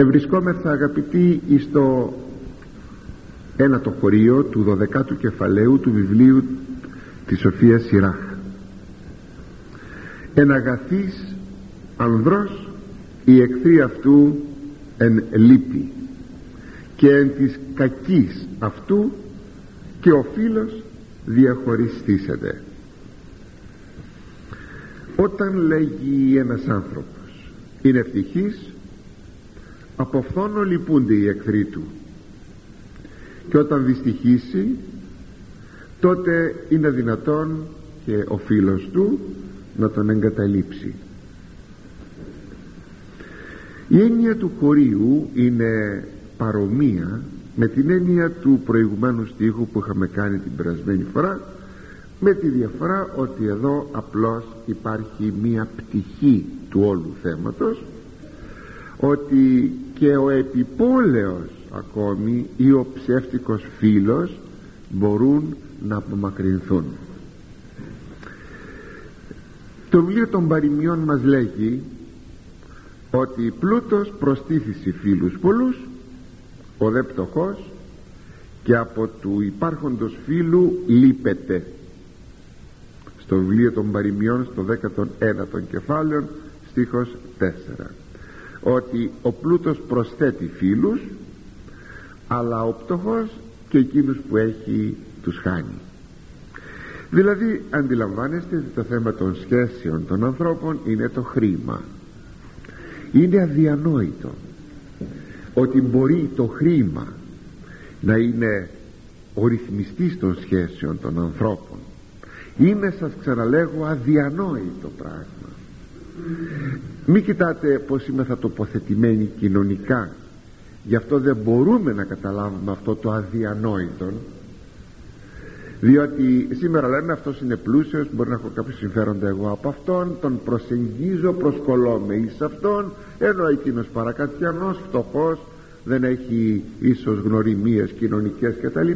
ευρισκόμεθα αγαπητοί στο ένα το χωρίο του 12ου κεφαλαίου του βιβλίου της Σοφίας Σιράχ. Εν αγαθής ανδρός η εχθρή αυτού εν λύπη και εν της κακής αυτού και ο φίλος διαχωριστήσεται. Όταν λέγει ένας άνθρωπος είναι ευτυχής από φθόνο λυπούνται οι εχθροί του. Και όταν δυστυχήσει τότε είναι δυνατόν και ο φίλος του να τον εγκαταλείψει. Η έννοια του χωρίου είναι παρομοία με την έννοια του προηγουμένου στίχου που είχαμε κάνει την περασμένη φορά με τη διαφορά ότι εδώ απλώς υπάρχει μία πτυχή του όλου θέματος ότι και ο επιπόλαιος ακόμη ή ο ψεύτικος φίλος μπορούν να απομακρυνθούν. Το βιβλίο των παροιμιών μας λέγει ότι πλούτος προστίθησε φίλους πολλούς ο δε πτωχός και από του υπάρχοντος φίλου λείπεται. Στο βιβλίο των παροιμιών στο 19ο κεφάλαιο στίχος 4 ότι ο πλούτος προσθέτει φίλους αλλά ο πτωχός και εκείνους που έχει τους χάνει. Δηλαδή αντιλαμβάνεστε ότι το θέμα των σχέσεων των ανθρώπων είναι το χρήμα. Είναι αδιανόητο ότι μπορεί το χρήμα να είναι ο ρυθμιστής των σχέσεων των ανθρώπων. Είναι σας ξαναλέγω αδιανόητο πράγμα μην κοιτάτε πως είμαι θα τοποθετημένοι κοινωνικά. Γι' αυτό δεν μπορούμε να καταλάβουμε αυτό το αδιανόητο. Διότι σήμερα λέμε αυτός είναι πλούσιος μπορεί να έχω κάποιο συμφέροντα εγώ από αυτόν τον προσεγγίζω προσκολώμαι εις αυτόν ενώ εκείνος παρακατιανός φτωχός δεν έχει ίσως γνωριμίες κοινωνικές κτλ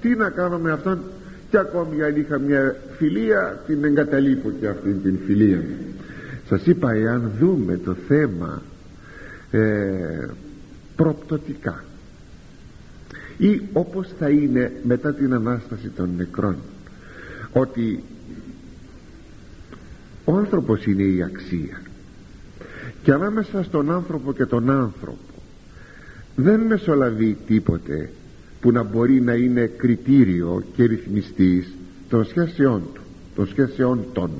τι να κάνω με αυτόν; Και ακόμη αν είχα μια φιλία την εγκαταλείπω και αυτή την φιλία σας είπα εάν δούμε το θέμα ε, προπτωτικά ή όπως θα είναι μετά την Ανάσταση των νεκρών ότι ο άνθρωπος είναι η αξία. Και ανάμεσα στον άνθρωπο και τον άνθρωπο δεν μεσολαβεί τίποτε που να μπορεί να είναι κριτήριο και ρυθμιστής των σχέσεών του των σχέσεών των.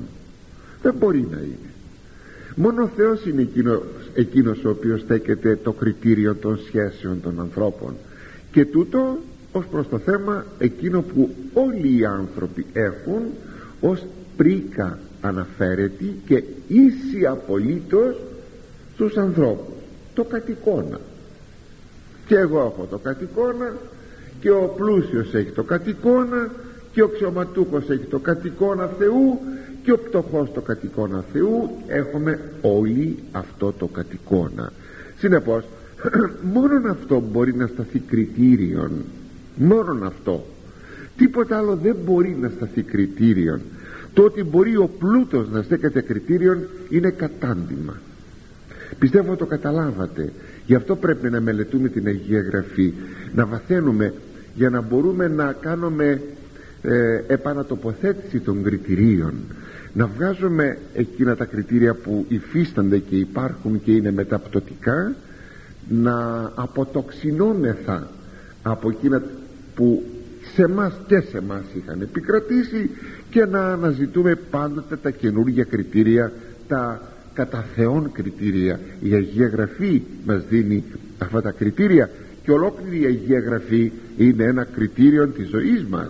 Δεν μπορεί να είναι μόνο ο Θεός είναι εκείνος, εκείνος ο οποίος στέκεται το κριτήριο των σχέσεων των ανθρώπων. Και τούτο ως προς το θέμα εκείνο που όλοι οι άνθρωποι έχουν ως πρίκα αναφέρεται και ίση απολύτως στους ανθρώπους. Το κατοικώνα και εγώ έχω το κατοικώνα και ο πλούσιος έχει το κατοικώνα και ο ξωματούχος έχει το κατοικώνα Θεού και ο πτωχός το κατοικώνα Θεού έχουμε όλοι αυτό το κατοικώνα συνεπώς μόνον αυτό μπορεί να σταθεί κριτήριον. Μόνον αυτό. Τίποτα άλλο δεν μπορεί να σταθεί κριτήριον. Το ότι μπορεί ο πλούτος να στέκεται κριτήριον είναι κατάντημα. Πιστεύω το καταλάβατε. Γι' αυτό πρέπει να μελετούμε την Αγία Γραφή να βαθαίνουμε για να μπορούμε να κάνουμε ε, επανατοποθέτηση των κριτηρίων να βγάζουμε εκείνα τα κριτήρια που υφίστανται και υπάρχουν και είναι μεταπτωτικά να αποτοξινόμεθα από εκείνα που σε μας και σε μας είχαν επικρατήσει και να αναζητούμε πάντοτε τα καινούργια κριτήρια τα κατά Θεόν κριτήρια. Η Αγία Γραφή μας δίνει αυτά τα κριτήρια και ολόκληρη η Αγία Γραφή είναι ένα κριτήριο της ζωής μας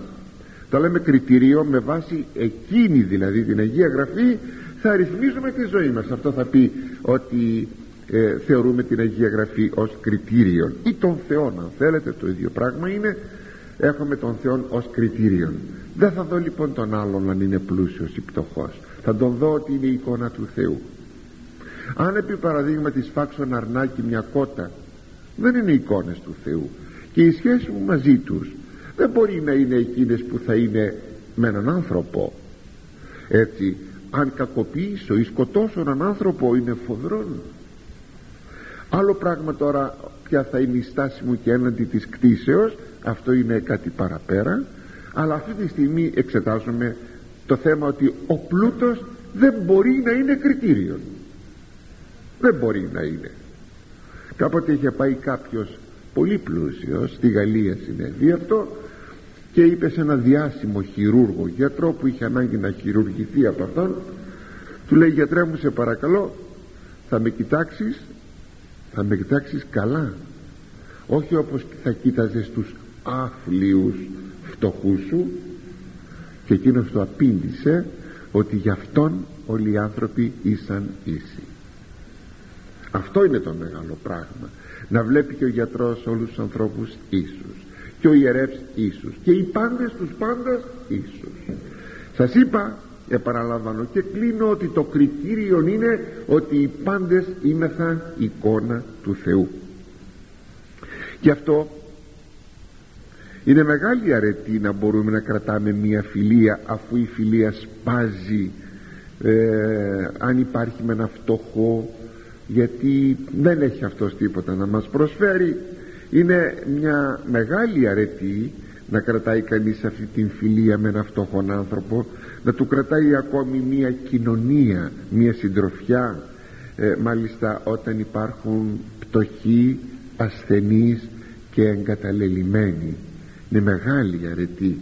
το λέμε κριτήριο με βάση εκείνη δηλαδή την Αγία Γραφή. Θα ρυθμίζουμε τη ζωή μας. Αυτό θα πει ότι ε, θεωρούμε την Αγία Γραφή ως κριτήριο ή τον Θεό αν θέλετε το ίδιο πράγμα είναι. Έχουμε τον Θεό ως κριτήριο δεν θα δω λοιπόν τον άλλον αν είναι πλούσιος ή πτωχός. Θα τον δω ότι είναι η εικόνα του Θεού. Αν επί παραδείγμα της φάξω αρνάκι μια κότα δεν είναι εικόνες του Θεού. Και η σχέση μου μαζί τους δεν μπορεί να είναι εκείνες που θα είναι με έναν άνθρωπο. Έτσι αν κακοποιήσω ή σκοτώσω έναν άνθρωπο είναι φοβρόν άλλο πράγμα τώρα ποια θα είναι η στάση μου και έναντι της κτίσεως αυτό είναι κάτι παραπέρα αλλά αυτή τη στιγμή εξετάζουμε το θέμα ότι ο πλούτος δεν μπορεί να είναι κριτήριο δεν μπορεί να είναι. Κάποτε είχε πάει κάποιος πολύ πλούσιος στη Γαλλία συνέβη αυτό και είπε σε ένα διάσημο χειρούργο γιατρό που είχε ανάγκη να χειρουργηθεί από αυτόν του λέει γιατρέ μου σε παρακαλώ θα με κοιτάξεις θα με κοιτάξεις καλά. Όχι όπως θα κοίταζες τους άφλιους φτωχούς σου και εκείνος το απήντησε ότι γι' αυτόν όλοι οι άνθρωποι ήσαν ίσοι αυτό είναι το μεγάλο πράγμα. Να βλέπει και ο γιατρός όλους τους ανθρώπους ίσους και ο ιερεύς ίσους και οι πάντες τους πάντες ίσους σας είπα επαναλαμβάνω και κλείνω ότι το κριτήριο είναι ότι οι πάντες είμεθα εικόνα του Θεού. Γι' αυτό είναι μεγάλη αρετή να μπορούμε να κρατάμε μια φιλία αφού η φιλία σπάζει ε, αν υπάρχει με ένα φτωχό γιατί δεν έχει αυτός τίποτα να μας προσφέρει είναι μια μεγάλη αρετή να κρατάει κανείς αυτή την φιλία με ένα φτωχόν άνθρωπο να του κρατάει ακόμη μια κοινωνία μια συντροφιά ε, μάλιστα όταν υπάρχουν πτωχοί ασθενείς και εγκαταλελειμμένοι. Είναι μεγάλη αρετή.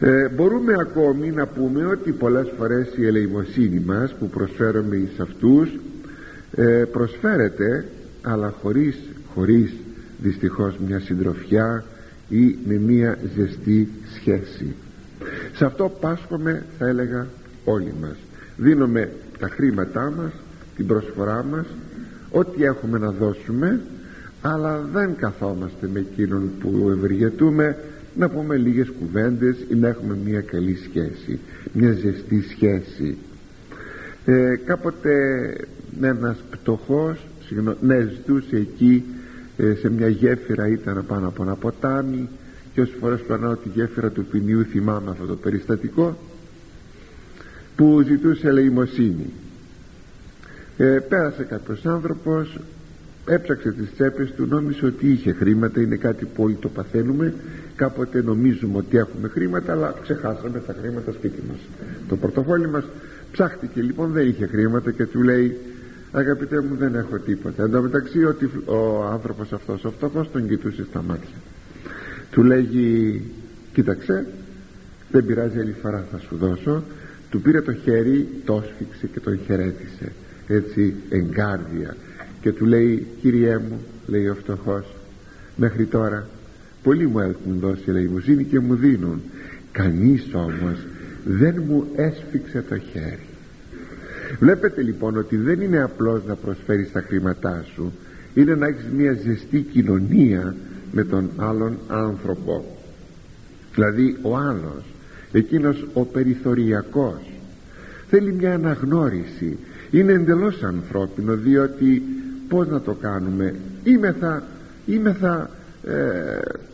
Ε, μπορούμε ακόμη να πούμε ότι πολλές φορές η ελεημοσύνη μας που προσφέρουμε εις αυτούς ε, προσφέρεται αλλά χωρίς, χωρίς δυστυχώς μια συντροφιά ή με μια ζεστή σχέση. Σε αυτό πάσχομαι θα έλεγα όλοι μας. Δίνουμε τα χρήματά μας την προσφορά μας ό,τι έχουμε να δώσουμε αλλά δεν καθόμαστε με εκείνον που ευεργετούμε να πούμε λίγες κουβέντες ή να έχουμε μια καλή σχέση μια ζεστή σχέση. Ε, κάποτε ένας πτωχός ναι ζητούσε εκεί ε, σε μια γέφυρα ήταν πάνω από ένα ποτάμι και όσες φορές περνάω τη γέφυρα του ποινιού θυμάμαι αυτό το περιστατικό που ζητούσε ελεημοσύνη ε, πέρασε κάποιος άνθρωπος έψαξε τις τσέπες του νόμιζε ότι είχε χρήματα είναι κάτι που όλοι το παθαίνουμε κάποτε νομίζουμε ότι έχουμε χρήματα αλλά ξεχάσαμε τα χρήματα σπίτι μας. Το πορτοφόλι μας ψάχτηκε λοιπόν δεν είχε χρήματα και του λέει αγαπητέ μου δεν έχω τίποτα. Εν τω μεταξύ ότι ο άνθρωπος αυτός ο φτωχός τον κοιτούσε στα μάτια. Του λέγει κοίταξε δεν πειράζει άλλη φορά θα σου δώσω του πήρε το χέρι το σφίξε και τον χαιρέτησε. Έτσι εγκάρδια. Και του λέει Κύριέ μου λέει ο φτωχός μέχρι τώρα πολλοί μου έχουν δώσει ελεημοσύνη και μου δίνουν. Κανείς όμως δεν μου έσφιξε το χέρι βλέπετε λοιπόν ότι δεν είναι απλώς να προσφέρεις τα χρήματά σου είναι να έχεις μια ζεστή κοινωνία με τον άλλον άνθρωπο. Δηλαδή ο άλλος εκείνος ο περιθωριακός θέλει μια αναγνώριση. Είναι εντελώς ανθρώπινο διότι πως να το κάνουμε. Είμεθα, είμεθα ε,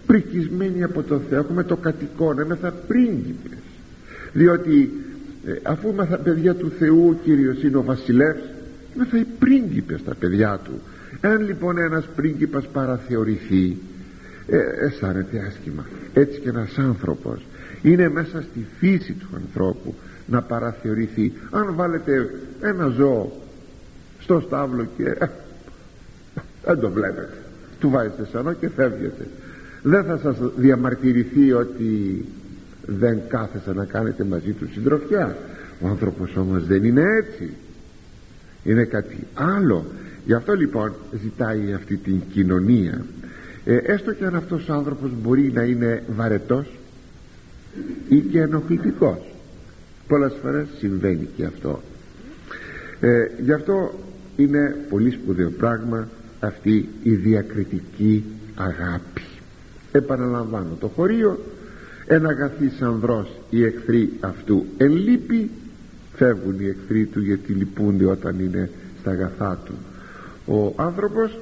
πρικισμένοι από το Θεό. Έχουμε το κατοικόν είμεθα πρίγκιπες. Διότι ε, αφού είμαστε παιδιά του Θεού ο Κύριος είναι ο βασιλεύς είμαστε οι πρίγκιπες τα παιδιά του. Εάν λοιπόν ένας πρίγκιπας παραθεωρηθεί ε, αισθάνεται άσχημα έτσι και ένας άνθρωπος είναι μέσα στη φύση του ανθρώπου να παραθεωρηθεί. Αν βάλετε ένα ζώο στο στάβλο και ε, δεν το βλέπετε του βάζετε σανό και φεύγετε. Δεν θα σας διαμαρτυρηθεί ότι δεν κάθεσα να κάνετε μαζί τους συντροφιά. Ο άνθρωπος όμως δεν είναι έτσι. Είναι κάτι άλλο. Γι' αυτό λοιπόν ζητάει αυτή την κοινωνία. Ε, έστω και αν αυτός ο άνθρωπος μπορεί να είναι βαρετός ή και ενοχλητικός. Πολλές φορές συμβαίνει και αυτό. Ε, γι' αυτό είναι πολύ σπουδαίο πράγμα αυτή η διακριτική αγάπη. Επαναλαμβάνω το χωρίο ένα αγαθής ανδρός οι εχθροί αυτού. Εν λύπη φεύγουν οι εχθροί του γιατί λυπούνται όταν είναι στα αγαθά του. Ο άνθρωπος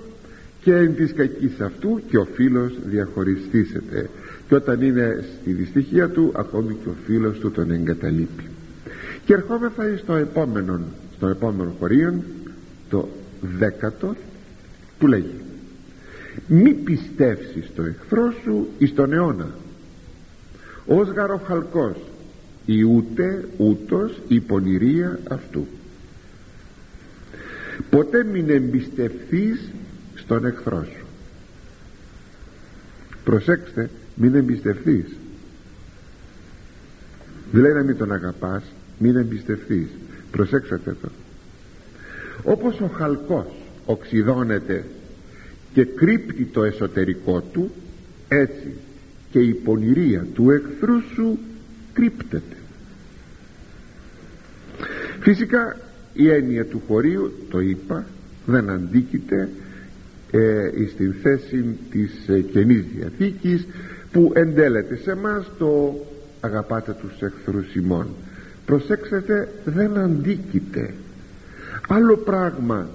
και εν της κακής αυτού και ο φίλος διαχωριστήσεται. Και όταν είναι στη δυστυχία του ακόμη και ο φίλος του τον εγκαταλείπει. Και ερχόμεθα στο επόμενο στο επόμενο χωρίον το δέκατο του λέγει μη πιστεύσεις το εχθρό σου εις τον αιώνα ως γαροχαλκός ή ούτε ούτως η πονηρία αυτού. Ποτέ μην εμπιστευθείς στον εχθρό σου. Προσέξτε μην εμπιστευθείς. Δεν λέει να μην τον αγαπάς μην εμπιστευθείς. Προσέξτε το. Όπως ο χαλκός οξυδώνεται και κρύπτει το εσωτερικό του έτσι και η πονηρία του εχθρού σου κρύπτεται. Φυσικά η έννοια του χωρίου το είπα δεν αντίκειται ε, στην θέση της ε, Καινής Διαθήκης που εντέλεται σε μας το αγαπάτε τους εχθρούς ημών προσέξτε δεν αντίκειται. Άλλο πράγμα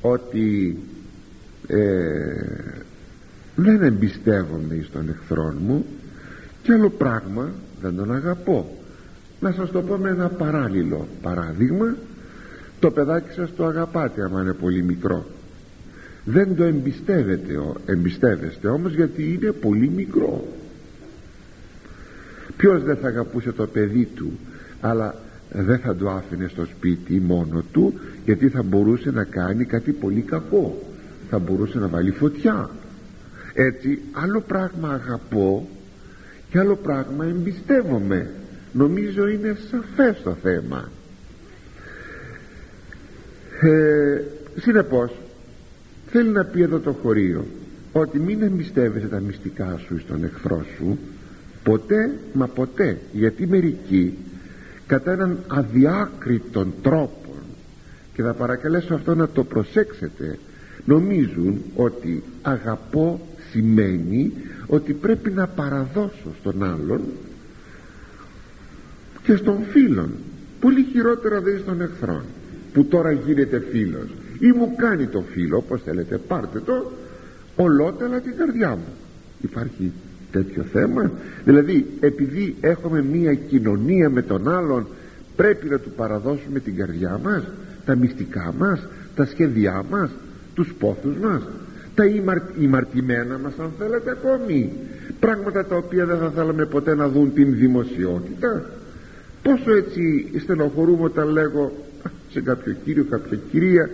ότι ε, δεν εμπιστεύομαι στον εχθρό μου. Και άλλο πράγμα δεν τον αγαπώ. Να σας το πω με ένα παράλληλο παράδειγμα. Το παιδάκι σας το αγαπάτε άμα είναι πολύ μικρό. Δεν το εμπιστεύετε εμπιστεύεστε όμως γιατί είναι πολύ μικρό. Ποιος δεν θα αγαπούσε το παιδί του αλλά δεν θα το άφηνε στο σπίτι μόνο του γιατί θα μπορούσε να κάνει κάτι πολύ κακό. Θα μπορούσε να βάλει φωτιά έτσι άλλο πράγμα αγαπώ και άλλο πράγμα εμπιστεύομαι. Νομίζω είναι σαφές το θέμα. Ε, συνεπώς θέλει να πει εδώ το χωρίο ότι μην εμπιστεύεσαι τα μυστικά σου στον εχθρό σου ποτέ μα ποτέ γιατί μερικοί κατά έναν αδιάκριτον τρόπο και θα παρακαλέσω αυτό να το προσέξετε νομίζουν ότι αγαπώ σημαίνει ότι πρέπει να παραδώσω στον άλλον και στον φίλον. Πολύ χειρότερα δεν στον εχθρό που τώρα γίνεται φίλος. Ή μου κάνει το φίλο όπως θέλετε πάρτε το ολότελα την καρδιά μου. Υπάρχει τέτοιο θέμα; Δηλαδή επειδή έχουμε μία κοινωνία με τον άλλον πρέπει να του παραδώσουμε την καρδιά μας τα μυστικά μας τα σχέδιά μας τους πόθους μας τα ημαρτημένα μας αν θέλετε ακόμη. Πράγματα τα οποία δεν θα θέλαμε ποτέ να δουν την δημοσιότητα. Πόσο έτσι στενοχωρούμε όταν λέγω σε κάποιο κύριο κάποια κυρία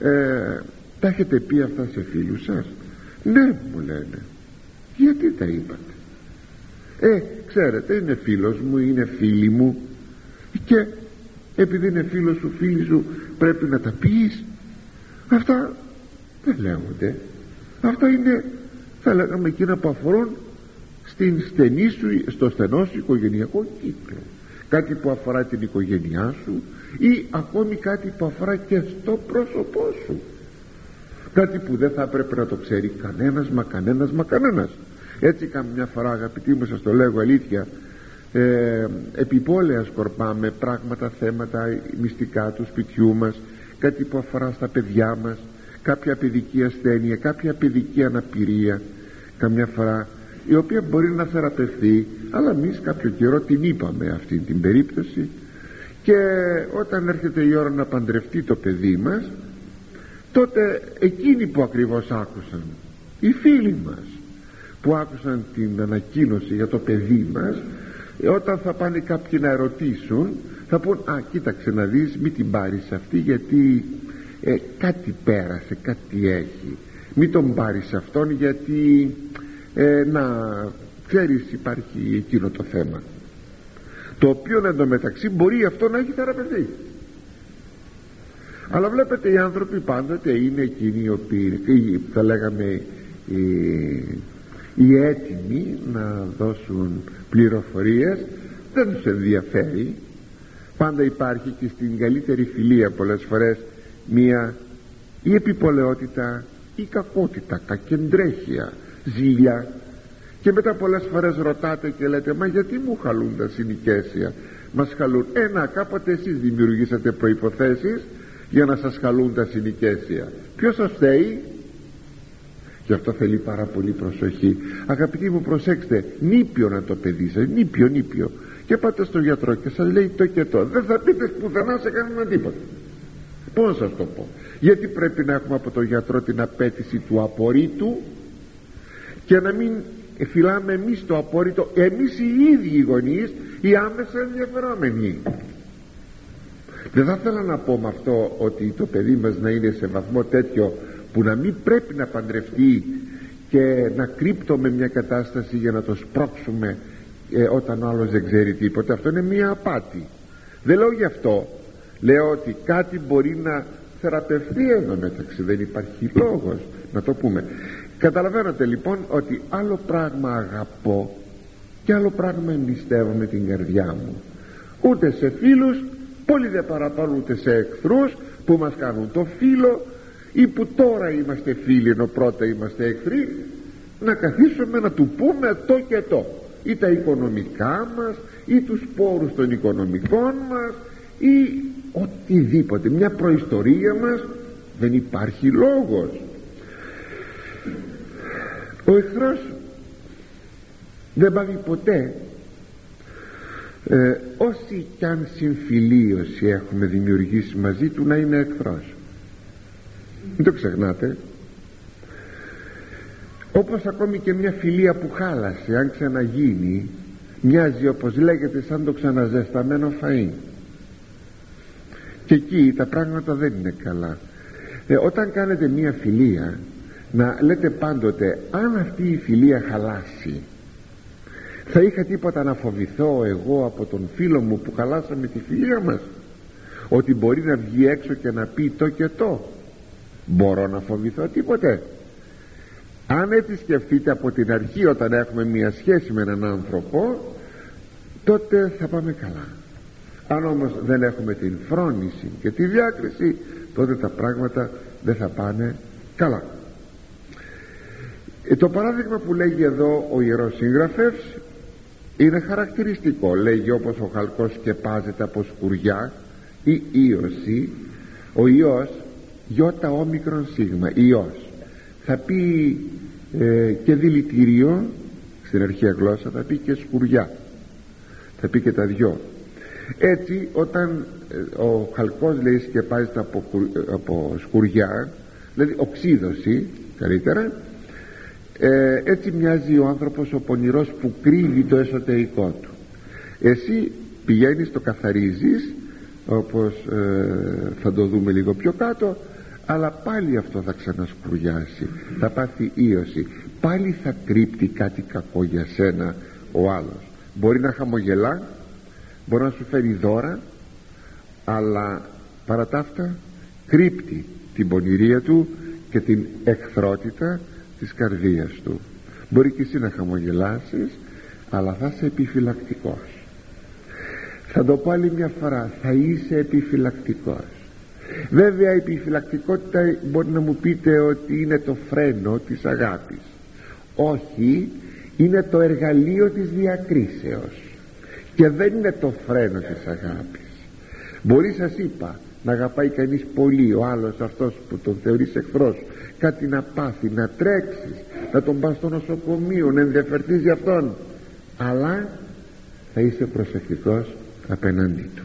ε, τα έχετε πει αυτά σε φίλους σας; Ναι μου λένε. Γιατί τα είπατε; Ε ξέρετε είναι φίλος μου είναι φίλη μου. Και επειδή είναι φίλος σου φίλη σου πρέπει να τα πεις. Αυτά δεν λέγονται. Αυτά είναι θα λέγαμε εκείνα που αφορούν στην στενή σου, στο στενό σου οικογενειακό κύκλο. Κάτι που αφορά την οικογένειά σου ή ακόμη κάτι που αφορά και στο πρόσωπό σου. Κάτι που δεν θα έπρεπε να το ξέρει κανένας μα κανένας μα κανένας. Έτσι καμιά φορά αγαπητοί μου σας το λέγω αλήθεια ε, επιπόλαια σκορπάμε πράγματα θέματα μυστικά του σπιτιού μας κάτι που αφορά στα παιδιά μας κάποια παιδική ασθένεια κάποια παιδική αναπηρία καμιά φορά η οποία μπορεί να θεραπευθεί αλλά εμείς κάποιο καιρό την είπαμε αυτή την περίπτωση. Και όταν έρχεται η ώρα να παντρευτεί το παιδί μας τότε εκείνοι που ακριβώς άκουσαν οι φίλοι μας που άκουσαν την ανακοίνωση για το παιδί μας όταν θα πάνε κάποιοι να ερωτήσουν θα πούν α κοίταξε να δεις μην την πάρεις αυτή γιατί ε, κάτι πέρασε κάτι έχει. Μην τον πάρεις αυτόν γιατί ε, να ξέρεις υπάρχει εκείνο το θέμα. Το οποίο μεταξύ μπορεί αυτό να έχει θεραπευθεί αλλά βλέπετε οι άνθρωποι πάντοτε είναι εκείνοι οι οποίοι θα λέγαμε οι, οι έτοιμοι να δώσουν πληροφορίες δεν τους ενδιαφέρει. Πάντα υπάρχει και στην καλύτερη φιλία πολλές φορές μία η επιπολαιότητα η κακότητα, κακεντρέχεια ζήλια. Και μετά πολλές φορές ρωτάτε και λέτε μα γιατί μου χαλούν τα συνοικέσια; Μας χαλούν ένα κάποτε εσείς δημιουργήσατε προϋποθέσεις για να σας χαλούν τα συνοικέσια. Ποιος σας φταίει; Γι' αυτό θέλει πάρα πολύ προσοχή. Αγαπητοί μου προσέξτε νήπιο να το παιδί σας νήπιο νήπιο. Και πάτε στο γιατρό και σας λέει το και το. Δεν θα πείτε πουθενά σε κανένα τίποτα πώς να σας το πω; Γιατί πρέπει να έχουμε από τον γιατρό την απέτηση του απορρίτου και να μην φυλάμε εμείς το απόρριτο εμείς οι ίδιοι οι γονείς οι άμεσα ενδιαφερόμενοι. Δεν θα ήθελα να πω με αυτό ότι το παιδί μας να είναι σε βαθμό τέτοιο που να μην πρέπει να παντρευτεί και να κρύπτουμε μια κατάσταση για να το σπρώξουμε ε, όταν ο άλλος δεν ξέρει τίποτα. Αυτό είναι μια απάτη. Δεν λέω γι' αυτό λέω ότι κάτι μπορεί να θεραπευτεί εδώ μεταξύ δεν υπάρχει λόγος να το πούμε. Καταλαβαίνετε λοιπόν ότι άλλο πράγμα αγαπώ και άλλο πράγμα εμπιστεύω με την καρδιά μου. Ούτε σε φίλους πολύ δεν παραπάνω ούτε σε εχθρούς που μας κάνουν το φίλο ή που τώρα είμαστε φίλοι ενώ πρώτα είμαστε εχθροί να καθίσουμε να του πούμε το και το. Ή τα οικονομικά μας ή τους πόρους των οικονομικών μας ή οτιδήποτε. Μια προϊστορία μας δεν υπάρχει λόγος. Ο εχθρός δεν πάει ποτέ. Ε, όση κι αν συμφιλίωση έχουμε δημιουργήσει μαζί του να είναι εχθρός. Μην το ξεχνάτε. Όπως ακόμη και μια φιλία που χάλασε αν ξαναγίνει μοιάζει όπως λέγεται σαν το ξαναζεσταμένο φαΐ και εκεί τα πράγματα δεν είναι καλά. Ε, όταν κάνετε μια φιλία να λέτε πάντοτε αν αυτή η φιλία χαλάσει θα είχα τίποτα να φοβηθώ εγώ από τον φίλο μου που χαλάσαμε τη φιλία μας; Ότι μπορεί να βγει έξω και να πει το και το. Μπορώ να φοβηθώ τίποτε. Αν έτσι σκεφτείτε από την αρχή όταν έχουμε μια σχέση με έναν άνθρωπο τότε θα πάμε καλά αν όμως δεν έχουμε την φρόνηση και τη διάκριση τότε τα πράγματα δεν θα πάνε καλά. Ε, το παράδειγμα που λέγει εδώ ο Ιερός Συγγραφεύς είναι χαρακτηριστικό. Λέγει όπως ο χαλκός σκεπάζεται από σκουριά ή ίωση ο ιός γιώτα όμικρον σίγμα ιός θα πει ε, και δηλητήριο στην αρχαία γλώσσα θα πει και σκουριά. Θα πει και τα δυο έτσι όταν ε, ο χαλκός λέει σκεπάζεται από, από σκουριά δηλαδή οξύδωση καλύτερα ε, έτσι μοιάζει ο άνθρωπος ο πονηρός που κρύβει το εσωτερικό του. Εσύ πηγαίνεις το καθαρίζεις όπως ε, θα το δούμε λίγο πιο κάτω αλλά πάλι αυτό θα ξανασκουριάσει θα πάθει ίωση. Πάλι θα κρύπτει κάτι κακό για σένα ο άλλος. Μπορεί να χαμογελά μπορεί να σου φέρει δώρα αλλά παρά τα αυτά κρύπτει την πονηρία του και την εχθρότητα της καρδίας του. Μπορεί και εσύ να χαμογελάσεις αλλά θα είσαι επιφυλακτικός. Θα το πω άλλη μια φορά θα είσαι επιφυλακτικός. Βέβαια η επιφυλακτικότητα μπορεί να μου πείτε ότι είναι το φρένο της αγάπης. Όχι είναι το εργαλείο της διακρίσεως και δεν είναι το φρένο της αγάπης. Μπορεί σας είπα να αγαπάει κανείς πολύ ο άλλος αυτός που τον θεωρείς εχθρός. Κάτι να πάθει, να τρέξεις να τον πας στο νοσοκομείο, να ενδιαφερθείς για αυτόν. Αλλά θα είσαι προσεκτικός απέναντί του.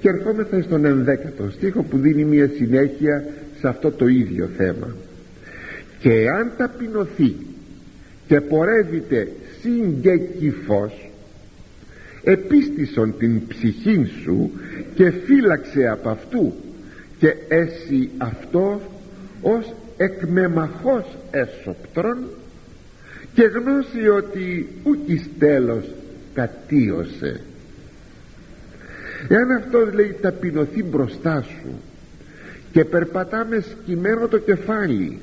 Και ερχόμεθα στον ενδέκατο στίχο που δίνει μια συνέχεια σε αυτό το ίδιο θέμα. Και αν ταπεινωθεί και πορεύεται συγκεκυφός επίστησον την ψυχή σου και φύλαξε από αυτού. Και έσυ αυτός ως εκμεμαχός έσωπτρον και γνώση ότι ούκης τέλος κατίωσε. Εάν αυτός λέει ταπεινωθεί μπροστά σου και περπατάμε σκυμμένο το κεφάλι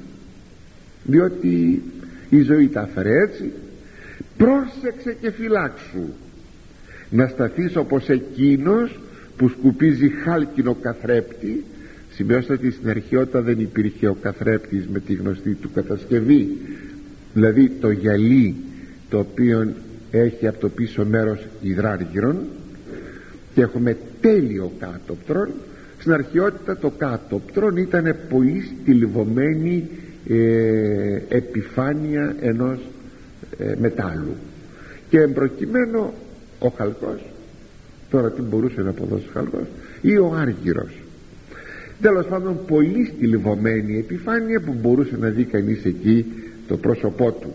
διότι η ζωή τα έφερε έτσι πρόσεξε και φυλάξου να σταθείς όπως εκείνος που σκουπίζει χάλκινο καθρέπτη. Σημειώστε ότι στην αρχαιότητα δεν υπήρχε ο καθρέπτης με τη γνωστή του κατασκευή. Δηλαδή το γυαλί το οποίο έχει από το πίσω μέρος υδράργυρον και έχουμε τέλειο κάτωπτρον στην αρχαιότητα το κάτωπτρον ήταν πολύ στυλβωμένη ε, επιφάνεια ενός ε, μετάλλου. Και εμπροκειμένο ο χαλκός. Τώρα τι μπορούσε να αποδώσει χαλκός ή ο άργυρος. Τέλος πάντων πολύ στυλιβωμένη επιφάνεια που μπορούσε να δει κανείς εκεί το πρόσωπό του.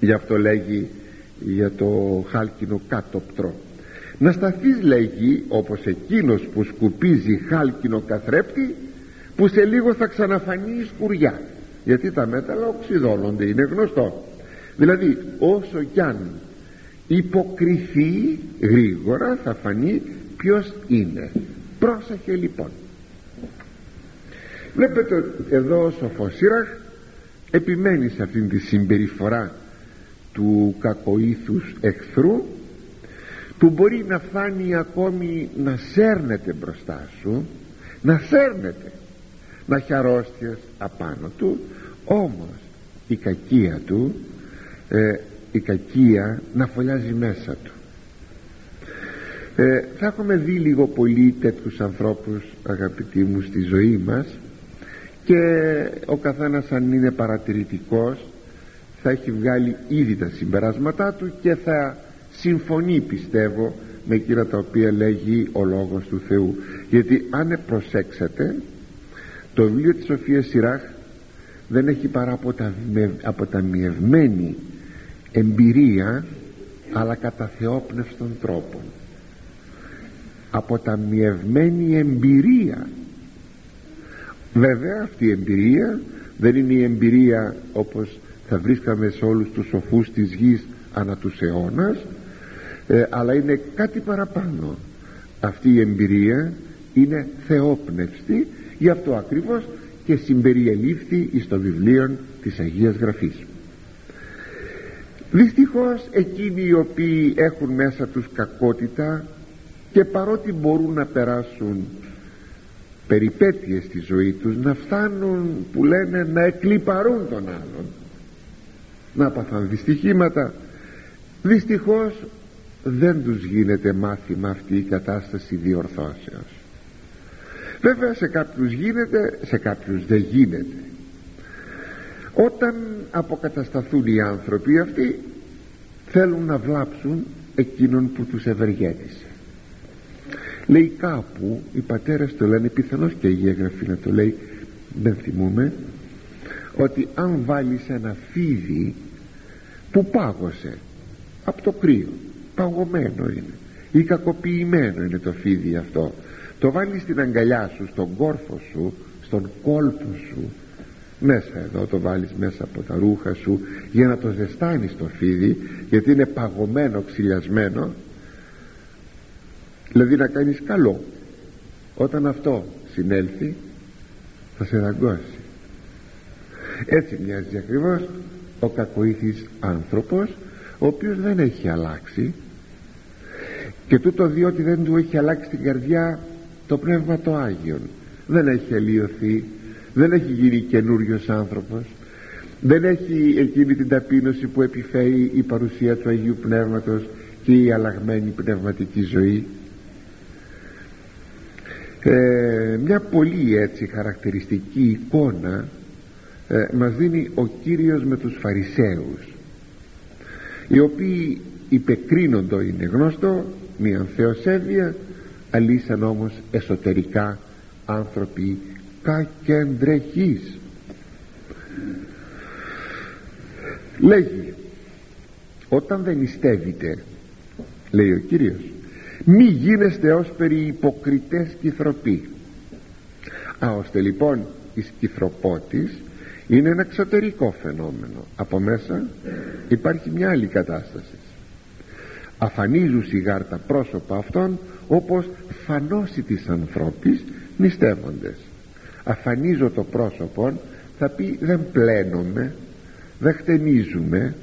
Γι' αυτό λέγει για το χάλκινο κάτωπτρο να σταθείς λέγει όπως εκείνος που σκουπίζει χάλκινο καθρέπτη που σε λίγο θα ξαναφανεί η σκουριά γιατί τα μέταλλα οξυδώνονται είναι γνωστό. Δηλαδή όσο κι αν υποκριθεί γρήγορα θα φανεί ποιος είναι. Πρόσεχε λοιπόν. Βλέπετε εδώ ο Σοφοσύραχ επιμένει σε αυτήν τη συμπεριφορά του κακοήθους εχθρού που μπορεί να φάνει ακόμη να σέρνεται μπροστά σου να σέρνεται να έχει αρρώστιες απάνω του όμως η κακία του ε, η κακία να φωλιάζει μέσα του. Ε, θα έχουμε δει λίγο πολύ τέτοιους ανθρώπους αγαπητοί μου στη ζωή μας και ο καθένας αν είναι παρατηρητικός θα έχει βγάλει ήδη τα συμπεράσματά του και θα συμφωνεί πιστεύω με εκείνα τα οποία λέγει ο Λόγος του Θεού. Γιατί αν προσέξετε το βιβλίο της Σοφίας Σιράχ δεν έχει παρά αποταμιευμένη εμπειρία αλλά κατά θεόπνευστον τρόπον αποταμιευμένη εμπειρία. Βέβαια αυτή η εμπειρία δεν είναι η εμπειρία όπως θα βρίσκαμε σε όλους τους σοφούς της γης ανά τους αιώνας ε, αλλά είναι κάτι παραπάνω. Αυτή η εμπειρία είναι θεόπνευστη γι' αυτό ακριβώς και συμπεριελήφθη στο βιβλίο της Αγίας Γραφής δυστυχώς εκείνοι οι οποίοι έχουν μέσα τους κακότητα και παρότι μπορούν να περάσουν περιπέτειες στη ζωή τους να φτάνουν που λένε να εκλυπαρούν τον άλλον. Να παθαν δυστυχήματα. Δυστυχώς δεν τους γίνεται μάθημα αυτή η κατάσταση διορθώσεως. Βέβαια σε κάποιους γίνεται σε κάποιους δεν γίνεται όταν αποκατασταθούν οι άνθρωποι αυτοί θέλουν να βλάψουν εκείνον που τους ευεργέτησε. Λέει κάπου οι πατέρες το λένε πιθανώς και η έγγραφη να το λέει δεν θυμούμε ότι αν βάλεις ένα φίδι που πάγωσε από το κρύο παγωμένο είναι ή κακοποιημένο είναι το φίδι αυτό το βάλεις στην αγκαλιά σου στον κόρφο σου στον κόλπο σου μέσα εδώ το βάλεις μέσα από τα ρούχα σου για να το ζεστάνεις το φίδι γιατί είναι παγωμένο, ξυλιασμένο. Δηλαδή να κάνεις καλό. Όταν αυτό συνέλθει θα σε δαγκώσει έτσι μοιάζει ακριβώς ο κακοήθης άνθρωπος ο οποίος δεν έχει αλλάξει. Και τούτο διότι δεν του έχει αλλάξει την καρδιά το Πνεύμα το Άγιον. Δεν έχει αλλοιωθεί δεν έχει γίνει καινούριος άνθρωπος. Δεν έχει εκείνη την ταπείνωση που επιφέρει η παρουσία του Αγίου Πνεύματος και η αλλαγμένη πνευματική ζωή. Ε, μια πολύ έτσι χαρακτηριστική εικόνα ε, μας δίνει ο Κύριος με τους Φαρισαίους οι οποίοι υπεκρίνοντο είναι γνωστό μια θεοσέβεια αλήσαν όμως εσωτερικά άνθρωποι κακεντρεχείς λέγει όταν δεν νηστεύετε λέει ο Κύριος μη γίνεστε ως περί υποκριτές κυθροποί α ώστε λοιπόν η σκυθροπότης είναι ένα εξωτερικό φαινόμενο. Από μέσα υπάρχει μια άλλη κατάσταση. Αφανίζουν σιγάρ τα πρόσωπα αυτών όπως φανώσει της ανθρώπης νηστεύοντες αφανίζω το πρόσωπο θα πει δεν πλένομαι δεν χτενίζουμε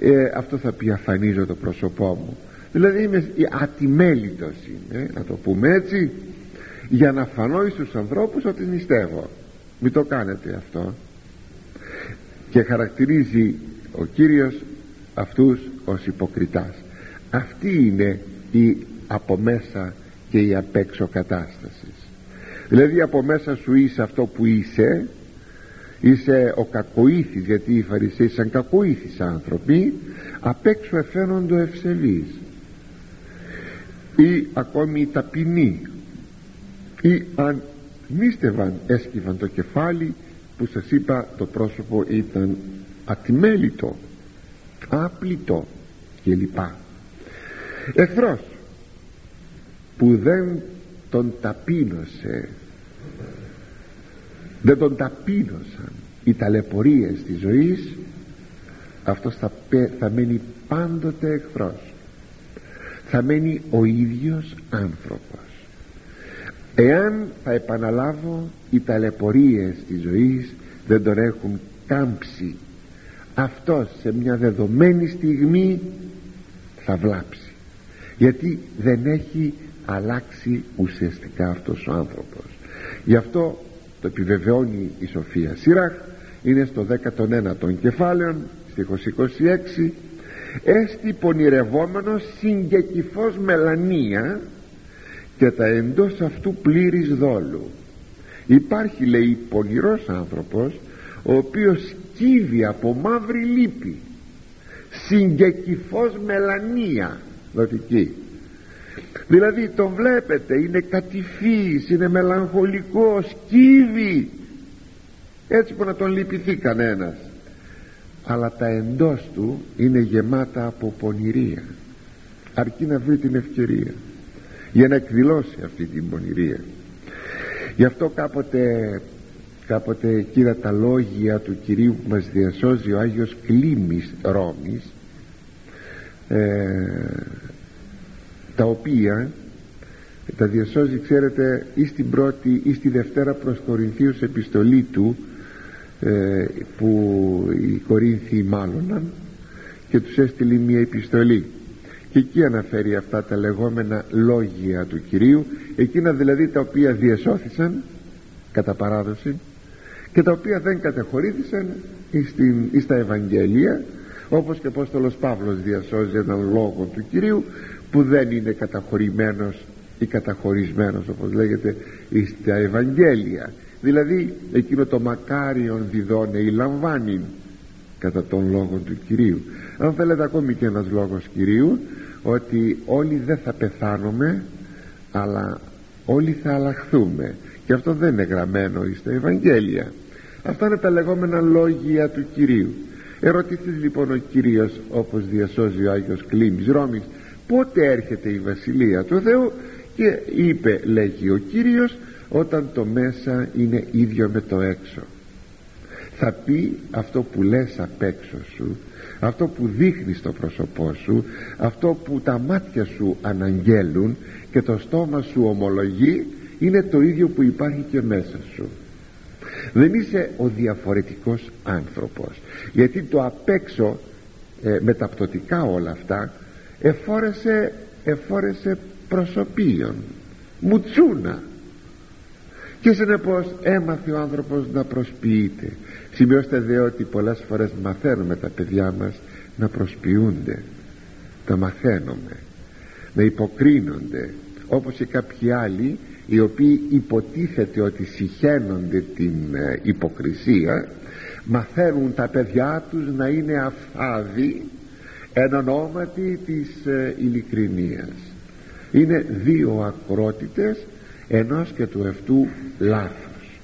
ε, αυτό θα πει αφανίζω το πρόσωπό μου δηλαδή είμαι ατιμέλητος είμαι να το πούμε έτσι για να φανώ στους ανθρώπους ότι νηστεύω. Μην το κάνετε αυτό. Και χαρακτηρίζει ο Κύριος αυτούς ως υποκριτάς. Αυτή είναι η από μέσα και η απ' έξω κατάστασης δηλαδή από μέσα σου είσαι αυτό που είσαι. Είσαι ο κακοήθης γιατί οι Φαρισαίοι σαν κακοήθης άνθρωποι απ' έξω εφαίνονται ευσεβείς ή ακόμη οι ταπεινοί ή αν νίστευαν έσκυβαν το κεφάλι που σας είπα το πρόσωπο ήταν ατιμέλητο άπλητο κλπ. Εχθρός που δεν τον ταπείνωσε δεν τον ταπείνωσαν οι ταλαιπωρίες της ζωής. Αυτός θα, θα μένει πάντοτε εχθρός. Θα μένει ο ίδιος άνθρωπος. Εάν θα επαναλάβω οι ταλαιπωρίες της ζωής δεν τον έχουν κάμψει. Αυτός σε μια δεδομένη στιγμή θα βλάψει. Γιατί δεν έχει αλλάξει ουσιαστικά αυτός ο άνθρωπος. Γι' αυτό το επιβεβαιώνει η Σοφία Σιράχ είναι στο 19ο κεφάλαιο στίχος 26 έστι πονηρευόμενος συγκεκυφός μελανία και τα εντός αυτού πλήρης δόλου. Υπάρχει λέει πονηρός άνθρωπος ο οποίος κύβει από μαύρη λύπη. Συγκεκυφός μελανία δοτική δηλαδή το βλέπετε είναι κατηφής είναι μελαγχολικός κύβει έτσι που να τον λυπηθεί κανένας. Αλλά τα εντός του είναι γεμάτα από πονηρία. Αρκεί να βρει την ευκαιρία για να εκδηλώσει αυτή την πονηρία. Γι' αυτό κάποτε κάποτε κύρια τα λόγια του Κυρίου που μας διασώζει ο Άγιος Κλήμης Ρώμης ε, τα οποία τα διασώζει ξέρετε ή στην πρώτη ή στη δευτέρα προς Κορινθίους επιστολή του ε, που οι Κορίνθιοι μάλλοναν και τους έστειλε μια επιστολή. Και εκεί αναφέρει αυτά τα λεγόμενα λόγια του Κυρίου εκείνα δηλαδή τα οποία διασώθησαν κατά παράδοση και τα οποία δεν κατεχωρήθησαν εις, τα Ευαγγέλια όπως και ο Απόστολος Παύλος διασώζει έναν λόγο του Κυρίου που δεν είναι καταχωρημένος ή καταχωρισμένος όπως λέγεται εις τα Ευαγγέλια. Δηλαδή εκείνο το μακάριον διδώνε ή λαμβάνει κατά τον λόγο του Κυρίου. Αν θέλετε ακόμη και ένας λόγος Κυρίου ότι όλοι δεν θα πεθάνουμε αλλά όλοι θα αλλάχθούμε. Και αυτό δεν είναι γραμμένο στα Ευαγγέλια. Αυτά είναι τα λεγόμενα λόγια του Κυρίου. Ερωτηθείς λοιπόν ο Κύριος όπως διασώζει ο Άγιος Κλήμης Ρώμης πότε έρχεται η Βασιλεία του Θεού και είπε λέγει ο Κύριος όταν το μέσα είναι ίδιο με το έξω. Θα πει αυτό που λες απ' έξω σου αυτό που δείχνεις στο πρόσωπό σου αυτό που τα μάτια σου αναγγέλουν και το στόμα σου ομολογεί είναι το ίδιο που υπάρχει και μέσα σου. Δεν είσαι ο διαφορετικός άνθρωπος γιατί το απ' έξω ε, μεταπτωτικά όλα αυτά εφόρεσε, εφόρεσε προσωπίων μουτσούνα. Και συνεπώς έμαθε ο άνθρωπος να προσποιείται. Σημειώστε δε ότι πολλές φορές μαθαίνουμε τα παιδιά μας να προσποιούνται τα μαθαίνουμε να υποκρίνονται όπως και κάποιοι άλλοι οι οποίοι υποτίθεται ότι συχαίνονται την ε, υποκρισία μαθαίνουν τα παιδιά τους να είναι αφάδοι εν ονόματι της ε, ειλικρινίας. Είναι δύο ακρότητες ενός και του ευτού λάθος.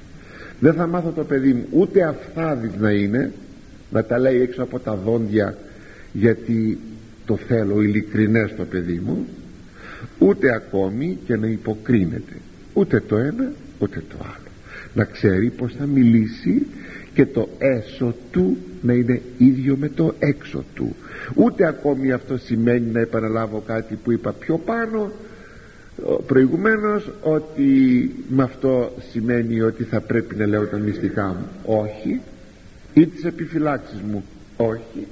Δεν θα μάθω το παιδί μου ούτε αφθάδης να είναι να τα λέει έξω από τα δόντια γιατί το θέλω ειλικρινές το παιδί μου ούτε ακόμη και να υποκρίνεται. Ούτε το ένα ούτε το άλλο. Να ξέρει πως θα μιλήσει και το έσω του να είναι ίδιο με το έξω του. Ούτε ακόμη αυτό σημαίνει να επαναλάβω κάτι που είπα πιο πάνω προηγουμένως ότι με αυτό σημαίνει ότι θα πρέπει να λέω τα μυστικά μου. Όχι. Ή τις επιφυλάξεις μου. Όχι.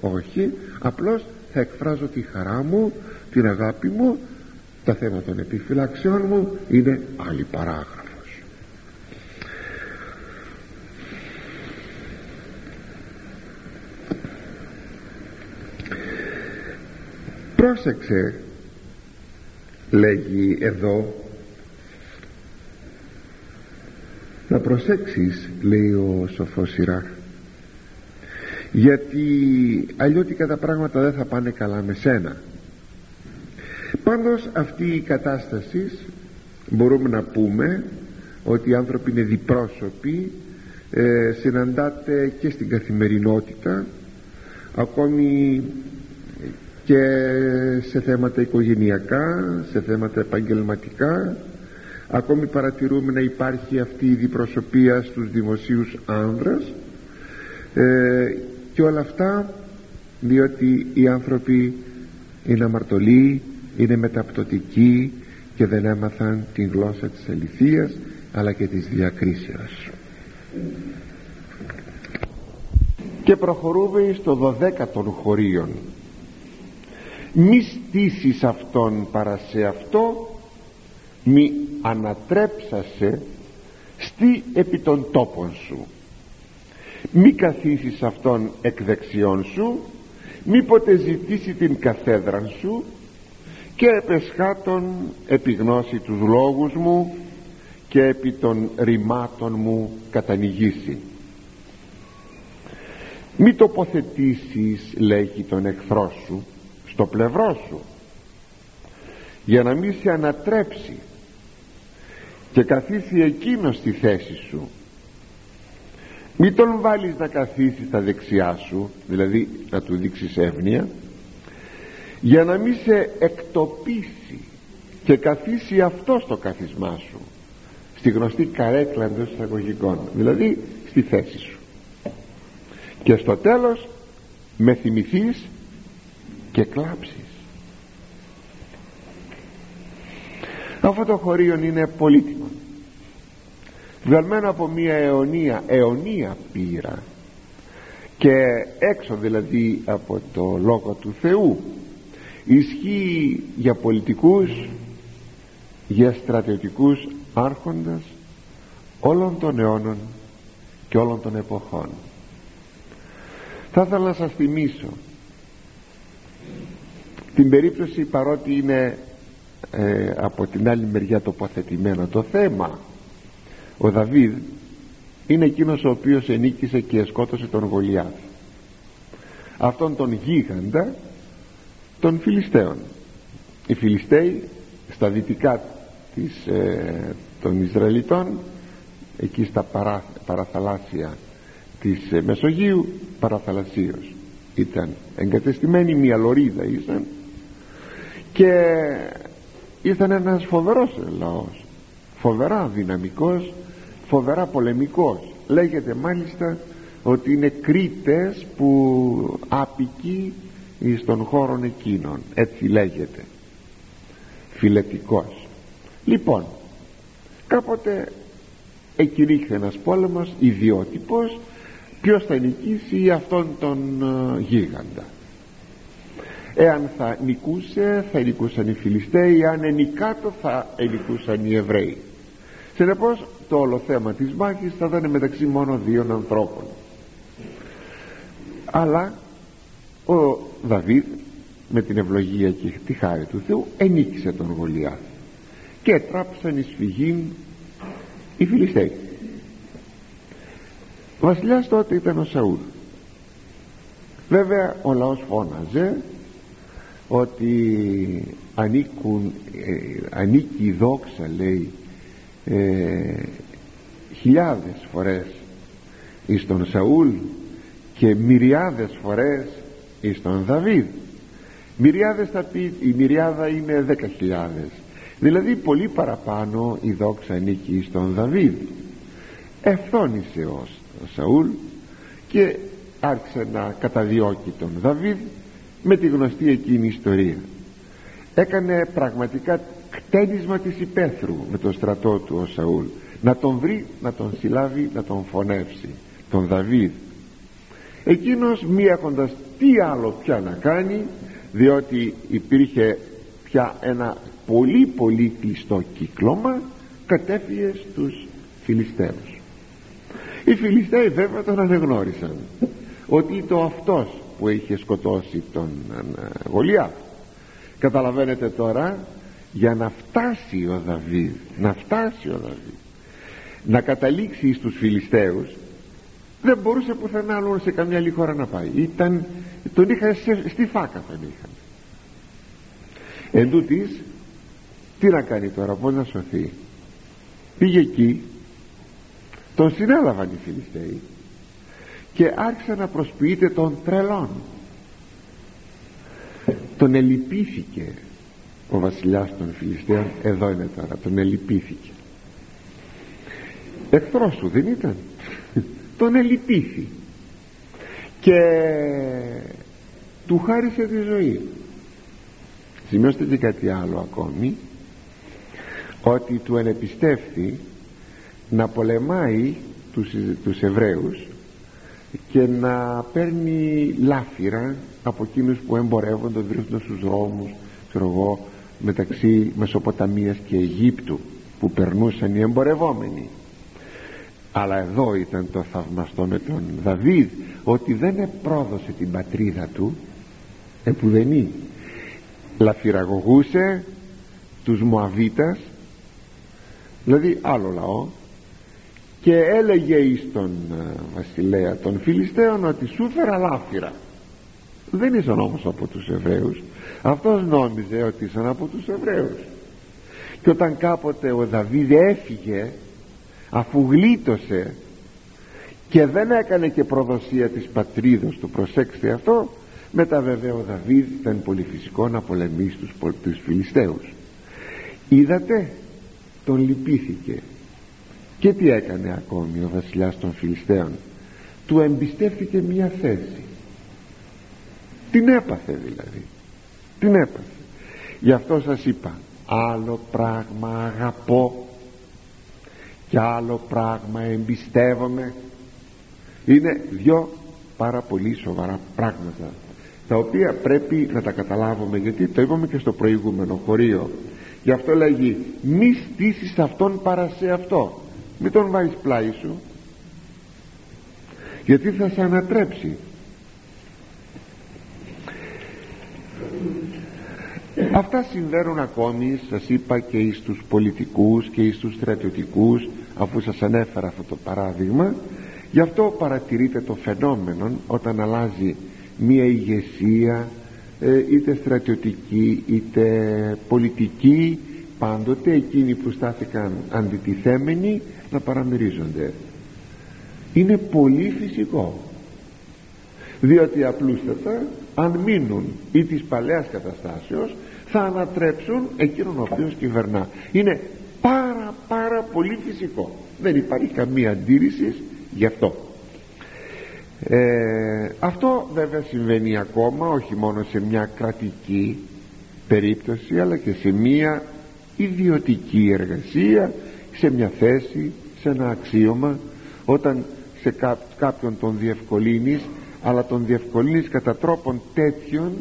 Όχι. Απλώς θα εκφράζω τη χαρά μου την αγάπη μου. Τα θέματα των επιφυλάξεων μου είναι άλλη παράγραφος πρόσεξε λέγει εδώ να προσέξεις λέει ο σοφός Σιράχ γιατί αλλιώτικα τα πράγματα δεν θα πάνε καλά με σένα. Πάντως αυτή η κατάσταση μπορούμε να πούμε ότι οι άνθρωποι είναι διπρόσωποι ε, συναντάτε και στην καθημερινότητα ακόμη και σε θέματα οικογενειακά σε θέματα επαγγελματικά ακόμη παρατηρούμε να υπάρχει αυτή η διπροσωπεία στους δημοσίους άνδρας. Ε, και όλα αυτά διότι οι άνθρωποι είναι αμαρτωλοί είναι μεταπτωτικοί και δεν έμαθαν την γλώσσα της αληθείας αλλά και της διακρίσεως. Και προχωρούμε στο δωδέκατον χωρίων μη στήσεις αυτόν παρά σε αυτό μη ανατρέψασε στη επί των τόπων σου. Μη καθίσεις αυτόν εκ δεξιών σου μήποτε ζητήσει την καθέδρα σου και επεσχάτων επιγνώσει τους λόγους μου και επί των ρημάτων μου κατανοηγήσει. Μη τοποθετήσεις λέγει τον εχθρό σου στο πλευρό σου για να μην σε ανατρέψει και καθίσει εκείνο στη θέση σου. Μη τον βάλεις να καθίσει στα δεξιά σου δηλαδή να του δείξεις εύνοια για να μην σε εκτοπίσει και καθίσει αυτό στο καθισμά σου στη γνωστή καρέκλα εντός εισαγωγικών δηλαδή στη θέση σου. Και στο τέλος με θυμηθείς και κλάψεις. Αυτό το χωρίο είναι πολύτιμο. Βγαλμένο από μια αιωνία αιωνία πείρα και έξω δηλαδή από το λόγο του Θεού ισχύει για πολιτικούς για στρατιωτικούς άρχοντας όλων των αιώνων και όλων των εποχών. Θα ήθελα να σας θυμίσω την περίπτωση παρότι είναι ε, από την άλλη μεριά τοποθετημένο το θέμα ο Δαβίδ είναι εκείνος ο οποίος ενίκησε και σκότωσε τον Γολιάθ αυτόν τον γίγαντα των Φιλιστέων. Οι Φιλιστέοι στα δυτικά της, ε, των Ισραηλιτών εκεί στα παρά, παραθαλάσσια της ε, Μεσογείου παραθαλασσίως. Ήταν εγκατεστημένοι μια λωρίδα ήσαν και ήταν ένας φοβερός λαός. Φοβερά δυναμικός φοβερά πολεμικός. Λέγεται μάλιστα ότι είναι κρίτες που άπικοι στον χώρο εκείνων έτσι λέγεται. Φιλετικός. Λοιπόν κάποτε εκηρύχθη ένας πόλεμος ιδιότυπος. Ποιος θα νικήσει αυτόν τον ε, γίγαντα; Εάν θα νικούσε θα νικούσαν οι Φιλιστέοι εάν ενικάτω θα νικούσαν οι Εβραίοι. Συνεπώς το όλο θέμα της μάχης θα ήταν μεταξύ μόνο δύο ανθρώπων. Αλλά ο Δαβίδ με την ευλογία και τη χάρη του Θεού ενίκησε τον Γολιάθ και τράπησαν εις φυγήν οι Φιλιστέοι ο βασιλιάς τότε ήταν ο Σαούλ. Βέβαια ο λαός φώναζε ότι ανήκουν, ε, ανήκει η δόξα λέει ε, χιλιάδες φορές εις τον Σαούλ και μυριάδες φορές εις τον Δαβίδ. Μυριάδες θα πει η μυριάδα είναι δέκα χιλιάδες. Δηλαδή πολύ παραπάνω η δόξα ανήκει εις τον Δαβίδ. Ευθόνησε ο, ο Σαούλ και άρχισε να καταδιώκει τον Δαβίδ με τη γνωστή εκείνη ιστορία. Έκανε πραγματικά κτένισμα της υπαίθρου με τον στρατό του ο Σαούλ. Να τον βρει, να τον συλλάβει, να τον φωνεύσει τον Δαβίδ. Εκείνος μη έχοντας τι άλλο πια να κάνει διότι υπήρχε πια ένα πολύ πολύ κλειστό κύκλωμα κατέφυγε στους Φιλιστέους οι Φιλιστέοι βέβαια τον ανεγνώρισαν ότι ήταν αυτός που είχε σκοτώσει τον ε, Γολιάθ καταλαβαίνετε τώρα για να φτάσει ο Δαβίδ να φτάσει ο Δαβίδ να καταλήξει στους Φιλιστέους δεν μπορούσε πουθενά άλλο σε καμιά άλλη χώρα να πάει. Ήταν, τον είχαν στη φάκα τον είχαν. Εν τούτης, τι να κάνει τώρα πως να σωθεί. Πήγε εκεί τον συνέλαβαν οι Φιλιστέοι και άρχισε να προσποιείται τον τρελών. Τον ελυπήθηκε ο βασιλιάς των Φιλιστέων. Εδώ είναι τώρα. Τον ελυπήθηκε. Εχθρός σου δεν ήταν. Τον ελυπήθη. Και του χάρισε τη ζωή. Σημειώστε και κάτι άλλο ακόμη. Ότι του ενεπιστεύθη να πολεμάει τους, τους Εβραίους και να παίρνει λάφυρα από εκείνους που εμπορεύονται βρίσκονται στους δρόμους ξέρω εγώ, μεταξύ Μεσοποταμίας και Αιγύπτου που περνούσαν οι εμπορευόμενοι. Αλλά εδώ ήταν το θαυμαστό με τον Δαβίδ ότι δεν επρόδωσε την πατρίδα του επουδενή λαφυραγωγούσε τους Μωαβίτας δηλαδή άλλο λαό και έλεγε εις τον ε, βασιλέα των Φιλιστέων ότι σου φέρα λάφυρα δεν ήσαν όμως από τους Εβραίους. Αυτός νόμιζε ότι ήσαν από τους Εβραίους. Και όταν κάποτε ο Δαβίδ έφυγε αφού γλίτωσε και δεν έκανε και προδοσία της πατρίδος του προσέξτε αυτό μετά βέβαια ο Δαβίδ ήταν πολύ φυσικό να πολεμήσει τους, τους Φιλιστέους είδατε τον λυπήθηκε και τι έκανε ακόμη ο βασιλιάς των Φιλιστέων; Του εμπιστεύτηκε μια θέση. Την έπαθε δηλαδή. Την έπαθε. Γι' αυτό σας είπα άλλο πράγμα αγαπώ και άλλο πράγμα εμπιστεύομαι. Είναι δυο πάρα πολύ σοβαρά πράγματα τα οποία πρέπει να τα καταλάβουμε γιατί το είπαμε και στο προηγούμενο χωρίο. Γι' αυτό λέγει μη στήσεις αυτόν παρά σε αυτό μην τον βάζεις πλάι σου γιατί θα σε ανατρέψει. Αυτά συμβαίνουν ακόμη σας είπα και εις τους πολιτικούς και εις τους στρατιωτικούς αφού σας ανέφερα αυτό το παράδειγμα. Γι' αυτό παρατηρείτε το φαινόμενο όταν αλλάζει μία ηγεσία ε, είτε στρατιωτική είτε πολιτική. Πάντοτε εκείνοι που στάθηκαν αντιτιθέμενοι να παραμερίζονται. Είναι πολύ φυσικό. Διότι απλούστατα αν μείνουν ή της παλαιάς καταστάσεως θα ανατρέψουν εκείνον ο οποίος κυβερνά. Είναι πάρα πάρα πολύ φυσικό. Δεν υπάρχει καμία αντίρρηση γι' αυτό. Ε, αυτό βέβαια συμβαίνει ακόμα όχι μόνο σε μια κρατική περίπτωση αλλά και σε μια ιδιωτική εργασία σε μια θέση σε ένα αξίωμα όταν σε κάποιον τον διευκολύνεις αλλά τον διευκολύνεις κατά τρόπον τέτοιον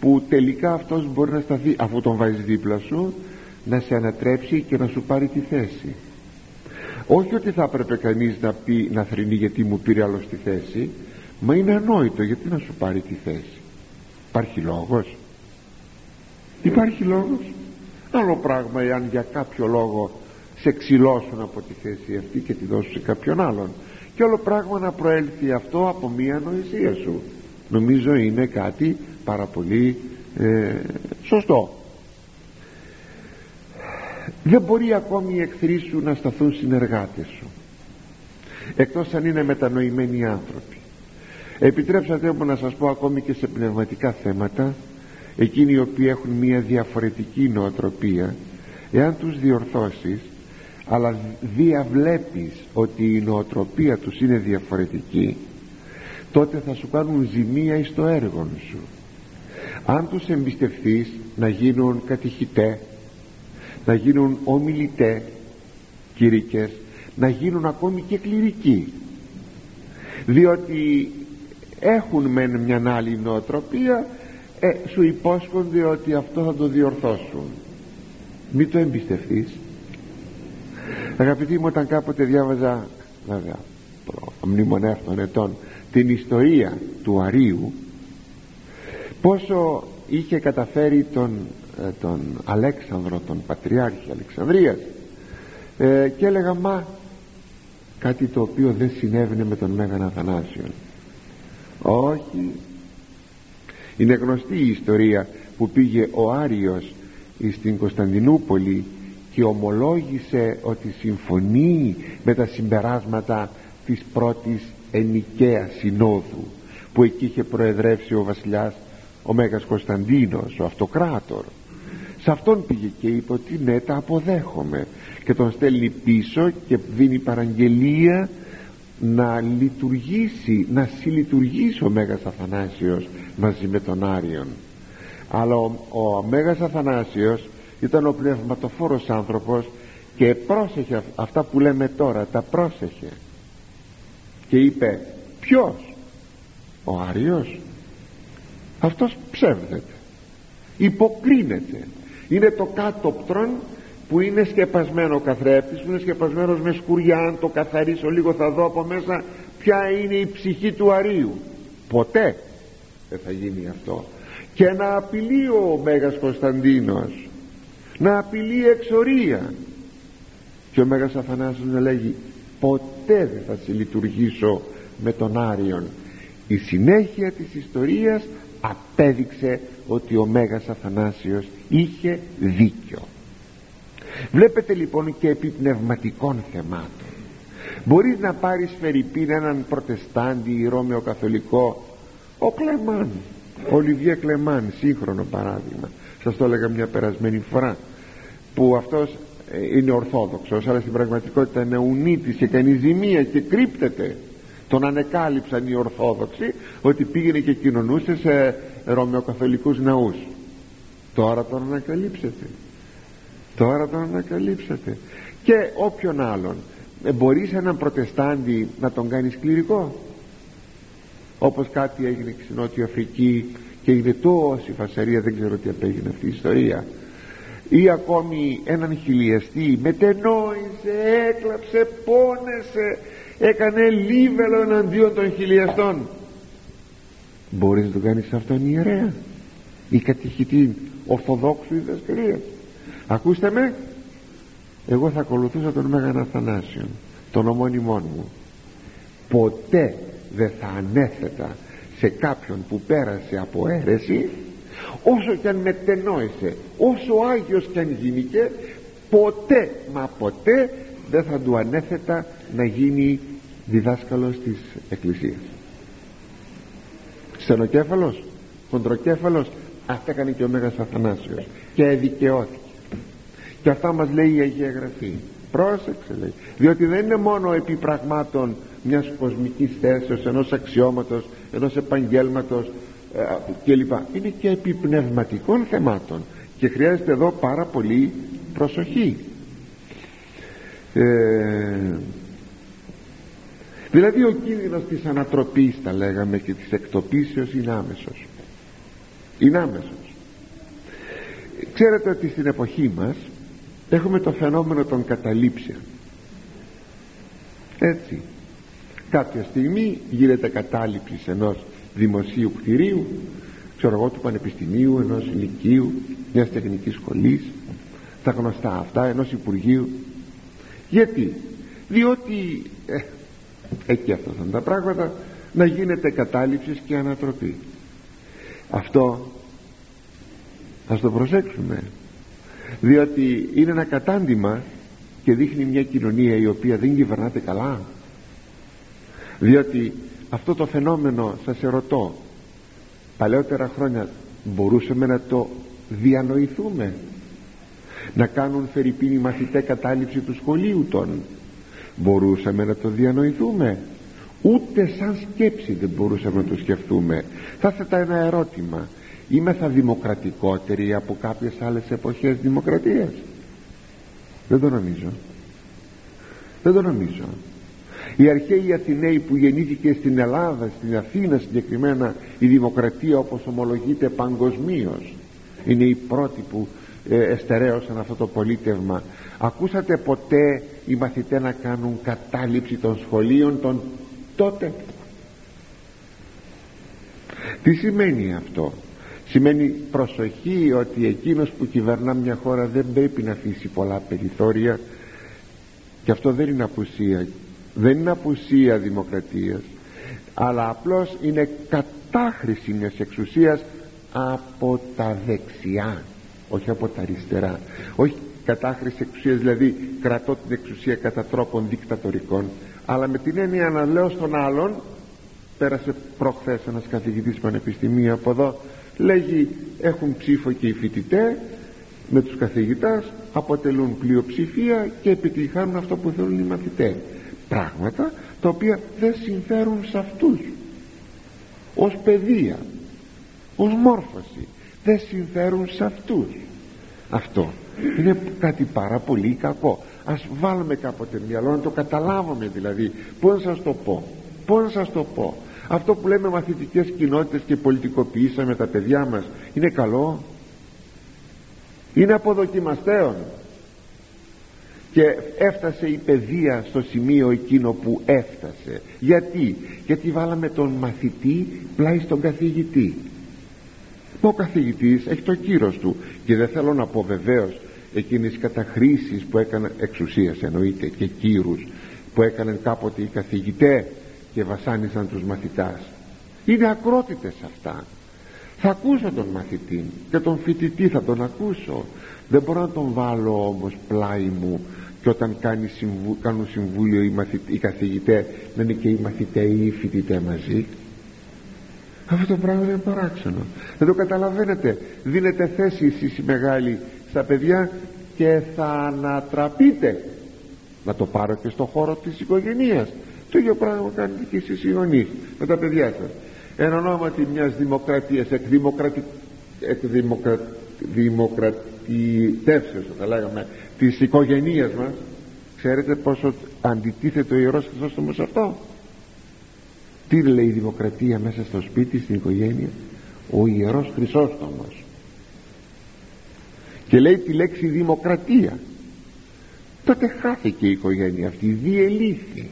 που τελικά αυτός μπορεί να σταθεί αφού τον βάζεις δίπλα σου να σε ανατρέψει και να σου πάρει τη θέση. Όχι ότι θα έπρεπε κανείς να πει να θρυνεί γιατί μου πήρε άλλος τη θέση μα είναι ανόητο γιατί να σου πάρει τη θέση. Υπάρχει λόγος. Υπάρχει λόγος. Άλλο πράγμα εάν για κάποιο λόγο σε ξυλώσουν από τη θέση αυτή και τη δώσουν σε κάποιον άλλον. Και όλο πράγμα να προέλθει αυτό από μία νοησία σου. Νομίζω είναι κάτι πάρα πολύ ε, σωστό. Δεν μπορεί ακόμη οι εχθροί σου να σταθούν συνεργάτες σου εκτός αν είναι μετανοημένοι άνθρωποι. Επιτρέψατε μου να σας πω ακόμη και σε πνευματικά θέματα εκείνοι οι οποίοι έχουν μια διαφορετική νοοτροπία εάν τους διορθώσεις αλλά διαβλέπεις ότι η νοοτροπία τους είναι διαφορετική τότε θα σου κάνουν ζημία εις το έργο σου. Αν τους εμπιστευτείς να γίνουν κατηχητέ να γίνουν ομιλητέ κηρύκες να γίνουν ακόμη και κληρικοί. Διότι έχουν μεν μια άλλη νοοτροπία ε, σου υπόσχονται ότι αυτό θα το διορθώσουν. Μην το εμπιστευτείς αγαπητοί μου όταν κάποτε διάβαζα βέβαια μνημονεύτων ετών την ιστορία του Αρίου πόσο είχε καταφέρει τον, ε, τον Αλέξανδρο τον Πατριάρχη Αλεξανδρίας ε, και έλεγα μα κάτι το οποίο δεν συνέβαινε με τον Μέγαν Αθανάσιον όχι. Είναι γνωστή η ιστορία που πήγε ο Άριος στην Κωνσταντινούπολη και ομολόγησε ότι συμφωνεί με τα συμπεράσματα της πρώτης ενικαίας συνόδου που εκεί είχε προεδρεύσει ο βασιλιάς ο Μέγας Κωνσταντίνος ο αυτοκράτορ. Σε αυτόν πήγε και είπε ότι ναι τα αποδέχομαι και τον στέλνει πίσω και δίνει παραγγελία να λειτουργήσει να συλλειτουργήσει ο Μέγας Αθανάσιος μαζί με τον Άριον. Αλλά ο, ο Μέγας Αθανάσιος ήταν ο πνευματοφόρος άνθρωπος και πρόσεχε αυτά που λέμε τώρα τα πρόσεχε. Και είπε ποιος; Ο Άριος αυτός ψεύδεται. Υποκρίνεται. Είναι το κάτωπτρον που είναι σκεπασμένο ο καθρέφτης που είναι σκεπασμένος με σκουριά. Αν το καθαρίσω λίγο θα δω από μέσα ποια είναι η ψυχή του Αρίου ποτέ δεν θα γίνει αυτό. Και να απειλεί ο Μέγας Κωνσταντίνος να απειλεί εξορία. Και ο Μέγας Αθανάσιος να λέγει ποτέ δεν θα συλλειτουργήσω με τον Άριον η συνέχεια της ιστορίας απέδειξε ότι ο Μέγας Αθανάσιος είχε δίκιο. Βλέπετε λοιπόν και επί πνευματικών θεμάτων. Μπορείς να πάρεις φερρυπίν έναν προτεστάντη ρώμαιο καθολικό ο Κλεμάν ο Ολιβιέ Κλεμάν σύγχρονο παράδειγμα. Σας το έλεγα μια περασμένη φορά που αυτός ε, είναι ορθόδοξος αλλά στην πραγματικότητα είναι ουνίτης και κάνει ζημία και κρύπτεται. Τον ανεκάλυψαν οι Ορθόδοξοι ότι πήγαινε και κοινωνούσε σε ρωμαιοκαθολικούς ναούς. Τώρα τον ανακαλύψετε. Τώρα τον ανακαλύψετε και όποιον άλλον. Ε, μπορείς έναν προτεστάντη να τον κάνεις κληρικό. Όπως κάτι έγινε και στην Νότια Αφρική και έγινε τόση φασαρία δεν ξέρω τι απέγινε αυτή η ιστορία ή ακόμη έναν χιλιαστή μετενόησε, έκλαψε, πόνεσε έκανε λίβελο εναντίον των χιλιαστών μπορείς να το κάνεις αυτόν ιερέα. Ή κατηχητή ορθοδόξου διδασκαλία ακούστε με. Εγώ θα ακολουθούσα τον Μέγαν Αθανάσιον τον ομόνιμόν μου. Ποτέ δεν θα ανέθετα σε κάποιον που πέρασε από αίρεση όσο και αν μετενόησε όσο Άγιος και αν γίνηκε ποτέ μα ποτέ δεν θα του ανέθετα να γίνει διδάσκαλος της Εκκλησίας. Στενοκέφαλος χοντροκέφαλος αυτά έκανε και ο Μέγας Αθανάσιος και δικαιώθηκε και αυτά μας λέει η Αγία Γραφή. Πρόσεξε λέει διότι δεν είναι μόνο επί πραγμάτων μιας κοσμικής θέσεως ενός αξιώματος ενός επαγγέλματος ε, κλπ είναι και επί πνευματικών θεμάτων και χρειάζεται εδώ πάρα πολύ προσοχή. Ε, δηλαδή ο κίνδυνος της ανατροπής τα λέγαμε και της εκτοπίσεως είναι άμεσος. Είναι άμεσος. Ξέρετε ότι στην εποχή μας έχουμε το φαινόμενο των καταλήψεων. Έτσι. Κάποια στιγμή γίνεται κατάληψης ενός δημοσίου κτηρίου ξέρω εγώ του πανεπιστημίου ενός ηλικίου μιας τεχνικής σχολής τα γνωστά αυτά ενός υπουργείου. Γιατί; Διότι ε, εκεί αυτά ήταν τα πράγματα να γίνεται κατάληψης και ανατροπή. Αυτό ας το προσέξουμε. Διότι είναι ένα κατάντημα και δείχνει μια κοινωνία η οποία δεν κυβερνάται καλά. Διότι αυτό το φαινόμενο σας ερωτώ. Παλαιότερα χρόνια μπορούσαμε να το διανοηθούμε. Να κάνουν φερρυπίνη μαθητέ κατάληψη του σχολείου των. Μπορούσαμε να το διανοηθούμε. Ούτε σαν σκέψη δεν μπορούσαμε να το σκεφτούμε. Θα θέτω ένα ερώτημα. Είμαι θα δημοκρατικότεροι από κάποιες άλλες εποχές δημοκρατίας; Δεν το νομίζω. Δεν το νομίζω οι αρχαίοι Αθηναίοι που γεννήθηκε στην Ελλάδα στην Αθήνα συγκεκριμένα η δημοκρατία όπως ομολογείται παγκοσμίως. είναι οι πρώτοι που ε, εστερέωσαν αυτό το πολίτευμα ακούσατε ποτέ οι μαθητές να κάνουν κατάληψη των σχολείων των τότε; Τι σημαίνει αυτό; Σημαίνει προσοχή ότι εκείνος που κυβερνά μια χώρα δεν πρέπει να αφήσει πολλά περιθώρια και αυτό δεν είναι απουσία δεν είναι απουσία δημοκρατίας αλλά απλώς είναι κατάχρηση μιας εξουσίας από τα δεξιά όχι από τα αριστερά. Όχι κατάχρηση εξουσίας δηλαδή κρατώ την εξουσία κατά τρόπον δικτατορικών αλλά με την έννοια να λέω στον άλλον πέρασε προχθές ένας καθηγητής πανεπιστημίου από εδώ λέγει έχουν ψήφο και οι φοιτητές με τους καθηγητάς αποτελούν πλειοψηφία και επιτυχάνουν αυτό που θέλουν οι μαθητές πράγματα τα οποία δεν συμφέρουν σε αυτούς. Ως παιδεία ως μόρφωση δεν συμφέρουν σε αυτούς. Αυτό είναι κάτι πάρα πολύ κακό. Ας βάλουμε κάποτε μυαλό να το καταλάβουμε δηλαδή. Πώς να σας το πω πώς να σας το πω. Αυτό που λέμε μαθητικές κοινότητες και πολιτικοποιήσαμε τα παιδιά μας είναι καλό; Είναι αποδοκιμαστέων και έφτασε η παιδεία στο σημείο εκείνο που έφτασε. Γιατί; Γιατί βάλαμε τον μαθητή πλάι στον καθηγητή. Ο καθηγητής έχει το κύρος του. Και δεν θέλω να πω βεβαίως εκείνες οι καταχρήσεις που έκαναν εξουσίας εννοείται και κύρους που έκαναν κάποτε οι καθηγητές και βασάνισαν τους μαθητάς. Είναι ακρότητες αυτά. Θα ακούσω τον μαθητή και τον φοιτητή θα τον ακούσω. Δεν μπορώ να τον βάλω όμως πλάι μου και όταν κάνει συμβου... κάνουν συμβούλιο οι, μαθητέ, οι καθηγητές να είναι και οι μαθητές ή οι φοιτητές μαζί. Αυτό το πράγμα είναι παράξενο. Δεν το καταλαβαίνετε. Δίνετε θέση εσείς οι μεγάλοι στα παιδιά και θα ανατραπείτε. Να το πάρω και στο χώρο της οικογένειας το ίδιο πράγμα κάνετε και εσείς οι γονείς με τα παιδιά σας. Εν ονόματι μιας δημοκρατίας εκ, δημοκρατι... εκ δημοκρα... δημοκρατητεύσεως θα λέγαμε της οικογενείας μας ξέρετε πόσο αντιτίθεται ο Ιερός Χρυσόστομος αυτό; Τι λέει η δημοκρατία μέσα στο σπίτι στην οικογένεια; Ο Ιερός Χρυσόστομος και λέει τη λέξη δημοκρατία. Τότε χάθηκε η οικογένεια αυτή διελήθη.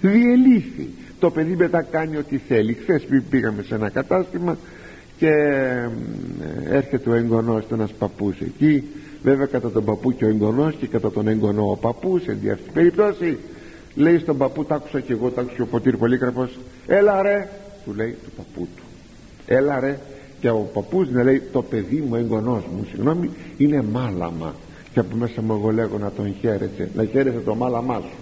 Διελήθη. Το παιδί μετά κάνει ό,τι θέλει. Χθες πήγαμε σε ένα κατάστημα και έρχεται ο εγγονός του ένας παππούς εκεί. Βέβαια κατά τον παππού και ο εγγονός και κατά τον εγγονό ο παππούς εν αυτή την περίπτωση λέει στον παππού τ' άκουσα και εγώ τ' άκουσα ο Ποτήρ Πολύκραπος. Έλα ρε! Του λέει του παππού του. Έλα ρε! Και ο παππούς να λέει το παιδί μου εγγονός μου συγγνώμη είναι μάλαμα και από μέσα μου εγώ λέγω να τον χαίρεσαι να χαίρεσαι το μάλαμά σου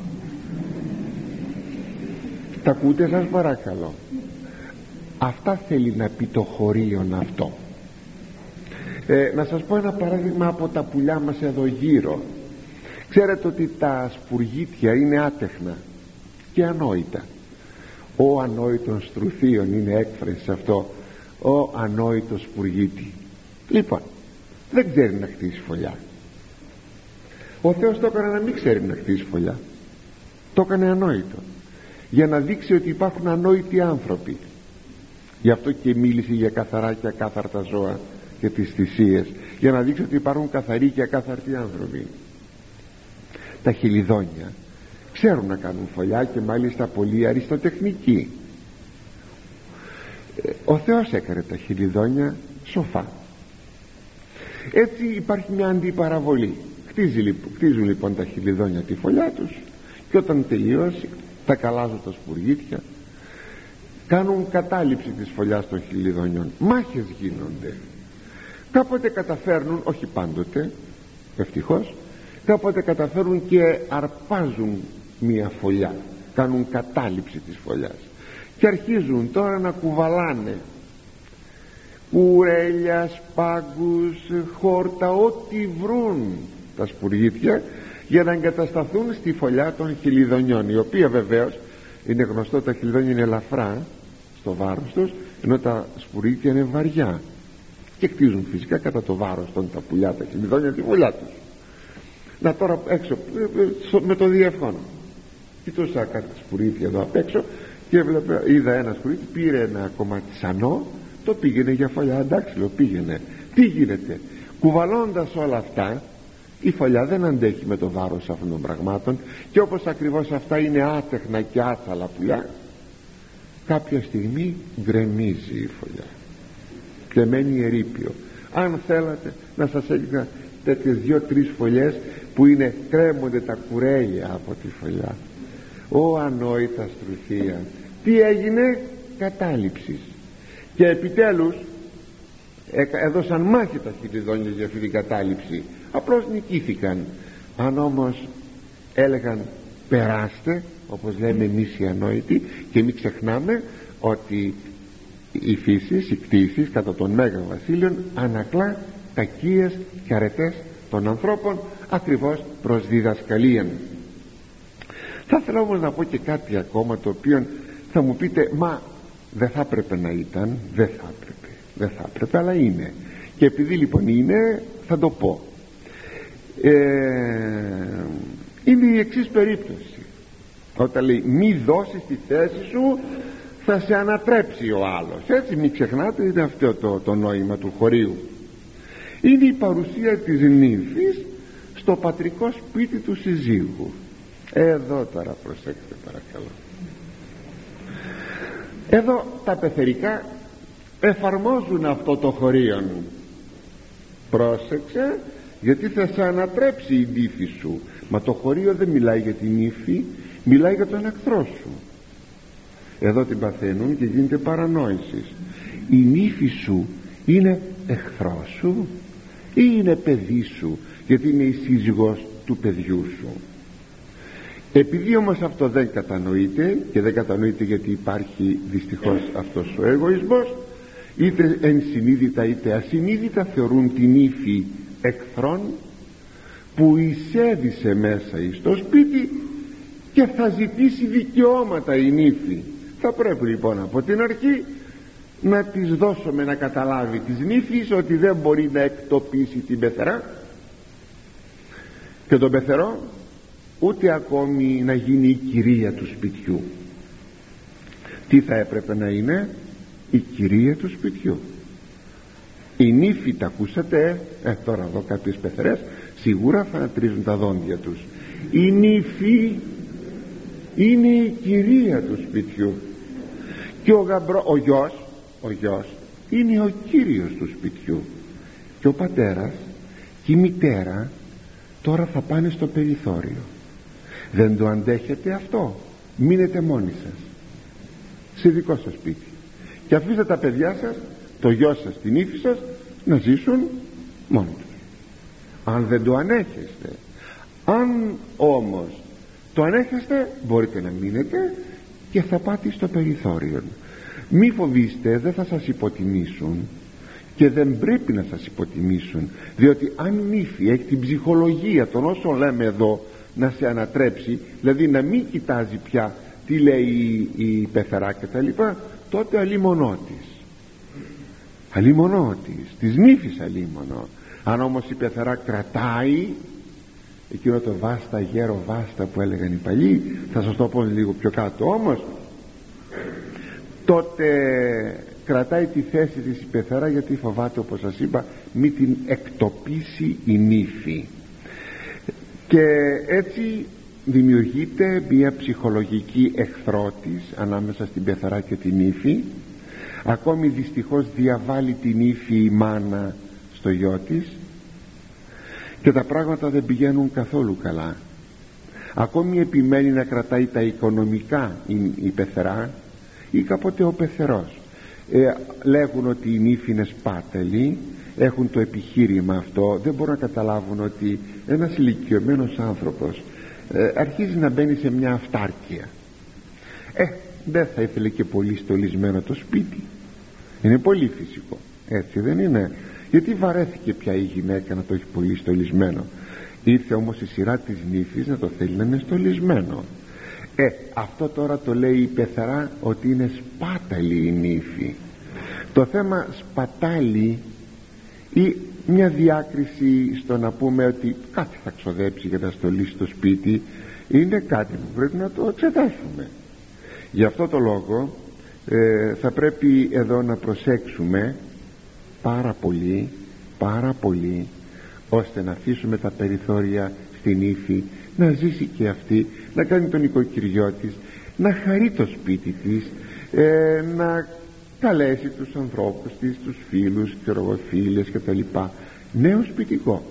τα ακούτε σας παρακαλώ αυτά θέλει να πει το χωρίον αυτό. Ε, να σας πω ένα παράδειγμα από τα πουλιά μας εδώ γύρω. Ξέρετε ότι τα σπουργίτια είναι άτεχνα και ανόητα. Ο ανόητον στρουθίων είναι έκφραση σε αυτό. Ο ανόητος σπουργίτη. Λοιπόν δεν ξέρει να χτίσει φωλιά. Ο Θεός το έκανε να μην ξέρει να χτίσει φωλιά. Το έκανε ανόητο. Για να δείξει ότι υπάρχουν ανόητοι άνθρωποι γι' αυτό και μίλησε για καθαρά και ακάθαρτα ζώα και τις θυσίες για να δείξει ότι υπάρχουν καθαροί και ακάθαρτοι άνθρωποι. Τα χιλιδόνια ξέρουν να κάνουν φωλιά και μάλιστα πολύ αριστοτεχνικοί ε, ο Θεός έκανε τα χιλιδόνια σοφά. Έτσι υπάρχει μια αντιπαραβολή. Χτίζει, χτίζουν λοιπόν τα χιλιδόνια τη φωλιά τους και όταν τελειώσει τα καλάζουν τα σπουργίτια κάνουν κατάληψη της φωλιάς των χιλιδονιών. Μάχες γίνονται. Κάποτε καταφέρνουν όχι πάντοτε ευτυχώς κάποτε καταφέρουν και αρπάζουν μια φωλιά. Κάνουν κατάληψη της φωλιάς. Και αρχίζουν τώρα να κουβαλάνε κουρέλιας, σπάγκους, χόρτα ό,τι βρουν τα σπουργίτια για να εγκατασταθούν στη φωλιά των χιλιδονιών η οποία βεβαίως είναι γνωστό τα χιλιδόνια είναι ελαφρά στο βάρος τους ενώ τα σπουργίτια είναι βαριά και κτίζουν φυσικά κατά το βάρος των τα πουλιά τα χιλιδόνια τη φωλιά τους. Να τώρα έξω με το διεύχον κοιτούσα κάτι σπουργίτια εδώ απ' έξω και έβλεπε, είδα ένα σπουργίτι πήρε ένα κομμάτι σανό το πήγαινε για φωλιά. Εντάξει λέω πήγαινε. Τι γίνεται; Κουβαλώντας όλα αυτά η φωλιά δεν αντέχει με το βάρος αυτών των πραγμάτων και όπως ακριβώς αυτά είναι άτεχνα και άθαλα πουλιά κάποια στιγμή γκρεμίζει η φωλιά και μένει ερήπιο αν θέλατε να σας έλεγα τέτοιες δυο-τρεις φωλιές που είναι κρέμονται τα κουρέλια από τη φωλιά. Ο ανόητας στρουθία τι έγινε; Κατάληψης. Και επιτέλους έδωσαν μάχη τα χιλιδόνια για αυτή την κατάληψη. Απλώς νικήθηκαν. Αν όμως έλεγαν περάστε όπως λέμε εμείς οι ανόητοι και μην ξεχνάμε ότι η φύση, οι κτήσεις κατά τον Μέγα Βασίλειον ανακλά κακίες και αρετές των ανθρώπων ακριβώς προς διδασκαλίαν. Θα ήθελα όμως να πω και κάτι ακόμα το οποίο θα μου πείτε μα δεν θα έπρεπε να ήταν δεν θα έπρεπε δεν θα έπρεπε αλλά είναι και επειδή λοιπόν είναι θα το πω. Ε, είναι η εξής περίπτωση όταν λέει μη δώσεις τη θέση σου θα σε ανατρέψει ο άλλος έτσι μην ξεχνάτε είναι αυτό το, το νόημα του χωρίου είναι η παρουσία της νύμφης στο πατρικό σπίτι του συζύγου. Εδώ τώρα προσέξτε παρακαλώ. Εδώ τα πεθερικά εφαρμόζουν αυτό το χωρίον πρόσεξε γιατί θα σε ανατρέψει η νύφη σου. Μα το χωρίο δεν μιλάει για την ύφη μιλάει για τον εχθρό σου. Εδώ την παθαίνουν και γίνεται παρανόησης. Η νύφη σου είναι εχθρό σου ή είναι παιδί σου γιατί είναι η σύζυγος του παιδιού σου. Επειδή όμως αυτό δεν κατανοείται και δεν κατανοείται γιατί υπάρχει δυστυχώς αυτός ο εγωισμός είτε ενσυνείδητα είτε ασυνείδητα θεωρούν την ύφη εχθρών που εισέβησε μέσα στο σπίτι και θα ζητήσει δικαιώματα η νύφη. Θα πρέπει λοιπόν από την αρχή να της δώσουμε να καταλάβει της νύφης ότι δεν μπορεί να εκτοπίσει την πεθερά. Και τον πεθερό ούτε ακόμη να γίνει η κυρία του σπιτιού. Τι θα έπρεπε να είναι; Η κυρία του σπιτιού. Η νύφη τα ακούσατε; Ε, τώρα εδώ κάποιες πεθερές σίγουρα θα ανατρίζουν τα δόντια τους. Η νύφη είναι η κυρία του σπιτιού. Και ο, γαμπρό, ο γιος ο γιος είναι ο κύριος του σπιτιού. Και ο πατέρας και η μητέρα τώρα θα πάνε στο περιθώριο. Δεν το αντέχετε αυτό. Μείνετε μόνοι σας. Σε δικό σας σπίτι. Και αφήστε τα παιδιά σας το γιο σας την ύφη σας να ζήσουν μόνοι τους. Αν δεν το ανέχεστε. Αν όμως το ανέχεστε μπορείτε να μείνετε και θα πάτε στο περιθώριο. Μη φοβήστε δεν θα σας υποτιμήσουν και δεν πρέπει να σας υποτιμήσουν διότι αν η έχει την ψυχολογία των όσων λέμε εδώ να σε ανατρέψει δηλαδή να μην κοιτάζει πια τι λέει η, η πεθερά και τα λοιπά τότε αλίμονό της αλίμονό της της νύφης αλίμονο. Αν όμως η πεθερά κρατάει εκείνο το βάστα γέρο βάστα που έλεγαν οι παλιοί θα σας το πω λίγο πιο κάτω. Όμως τότε κρατάει τη θέση της η πεθερά γιατί φοβάται όπως σας είπα μη την εκτοπίσει η νύφη. Και έτσι δημιουργείται μια ψυχολογική εχθρότης ανάμεσα στην πεθαρά και την ύφη ακόμη δυστυχώς διαβάλλει την ύφη η μάνα στο γιο της και τα πράγματα δεν πηγαίνουν καθόλου καλά. Ακόμη επιμένει να κρατάει τα οικονομικά η πεθερά ή κάποτε ο πεθερός. Ε, λέγουν ότι η νύφη είναι σπάτελη έχουν το επιχείρημα αυτό. Δεν μπορούν να καταλάβουν ότι ένας ηλικιωμένος άνθρωπος ε, αρχίζει να μπαίνει σε μια αυτάρκεια. Ε δεν θα ήθελε και πολύ στολισμένο το σπίτι. Είναι πολύ φυσικό. Έτσι δεν είναι γιατί βαρέθηκε πια η γυναίκα να το έχει πολύ στολισμένο; Ήρθε όμως η σειρά της νύφης να το θέλει να είναι στολισμένο. Ε αυτό τώρα το λέει η πεθαρά ότι είναι σπάταλη η νύφη. Το θέμα σπατάλη ή μια διάκριση στο να πούμε ότι κάτι θα ξοδέψει για να στολίσει το σπίτι είναι κάτι που πρέπει να το εξετάσουμε. Γι' αυτό το λόγο ε, θα πρέπει εδώ να προσέξουμε πάρα πολύ πάρα πολύ ώστε να αφήσουμε τα περιθώρια στην ύφη να ζήσει και αυτή να κάνει τον οικοκυριό της να χαρεί το σπίτι της ε, να καλέσει τους ανθρώπους της, τους φίλους, τις και τα λοιπά νέο σπιτικό.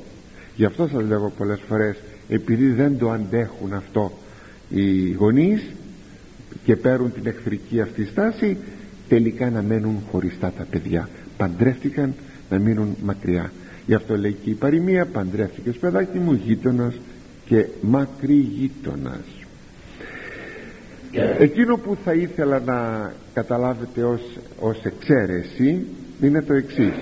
Γι' αυτό σας λέγω πολλές φορές επειδή δεν το αντέχουν αυτό οι γονείς και παίρνουν την εχθρική αυτή στάση τελικά να μένουν χωριστά τα παιδιά παντρεύτηκαν να μείνουν μακριά. Γι' αυτό λέει και η παροιμία παντρεύτηκες παιδάκι μου γείτονας και μακρύ γείτονας εκείνο που θα ήθελα να καταλάβετε ως, ως εξαίρεση είναι το εξής.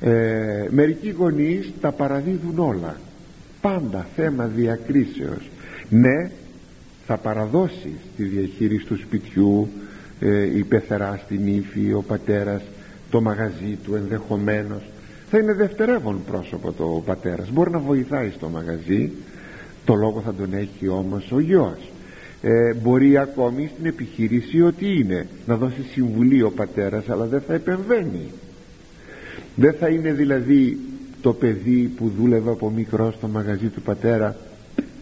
Ε, μερικοί γονείς τα παραδίδουν όλα. Πάντα θέμα διακρίσεως. Ναι θα παραδώσει τη διαχείριση του σπιτιού ε, η πεθερά στην ύφη ο πατέρας το μαγαζί του ενδεχομένως. Θα είναι δευτερεύον πρόσωπο το πατέρας. Μπορεί να βοηθάει στο μαγαζί. Το λόγο θα τον έχει όμως ο γιος. Ε, μπορεί ακόμη στην επιχείρηση ότι είναι να δώσει συμβουλή ο πατέρας αλλά δεν θα επεμβαίνει. Δεν θα είναι δηλαδή το παιδί που δούλευε από μικρό στο μαγαζί του πατέρα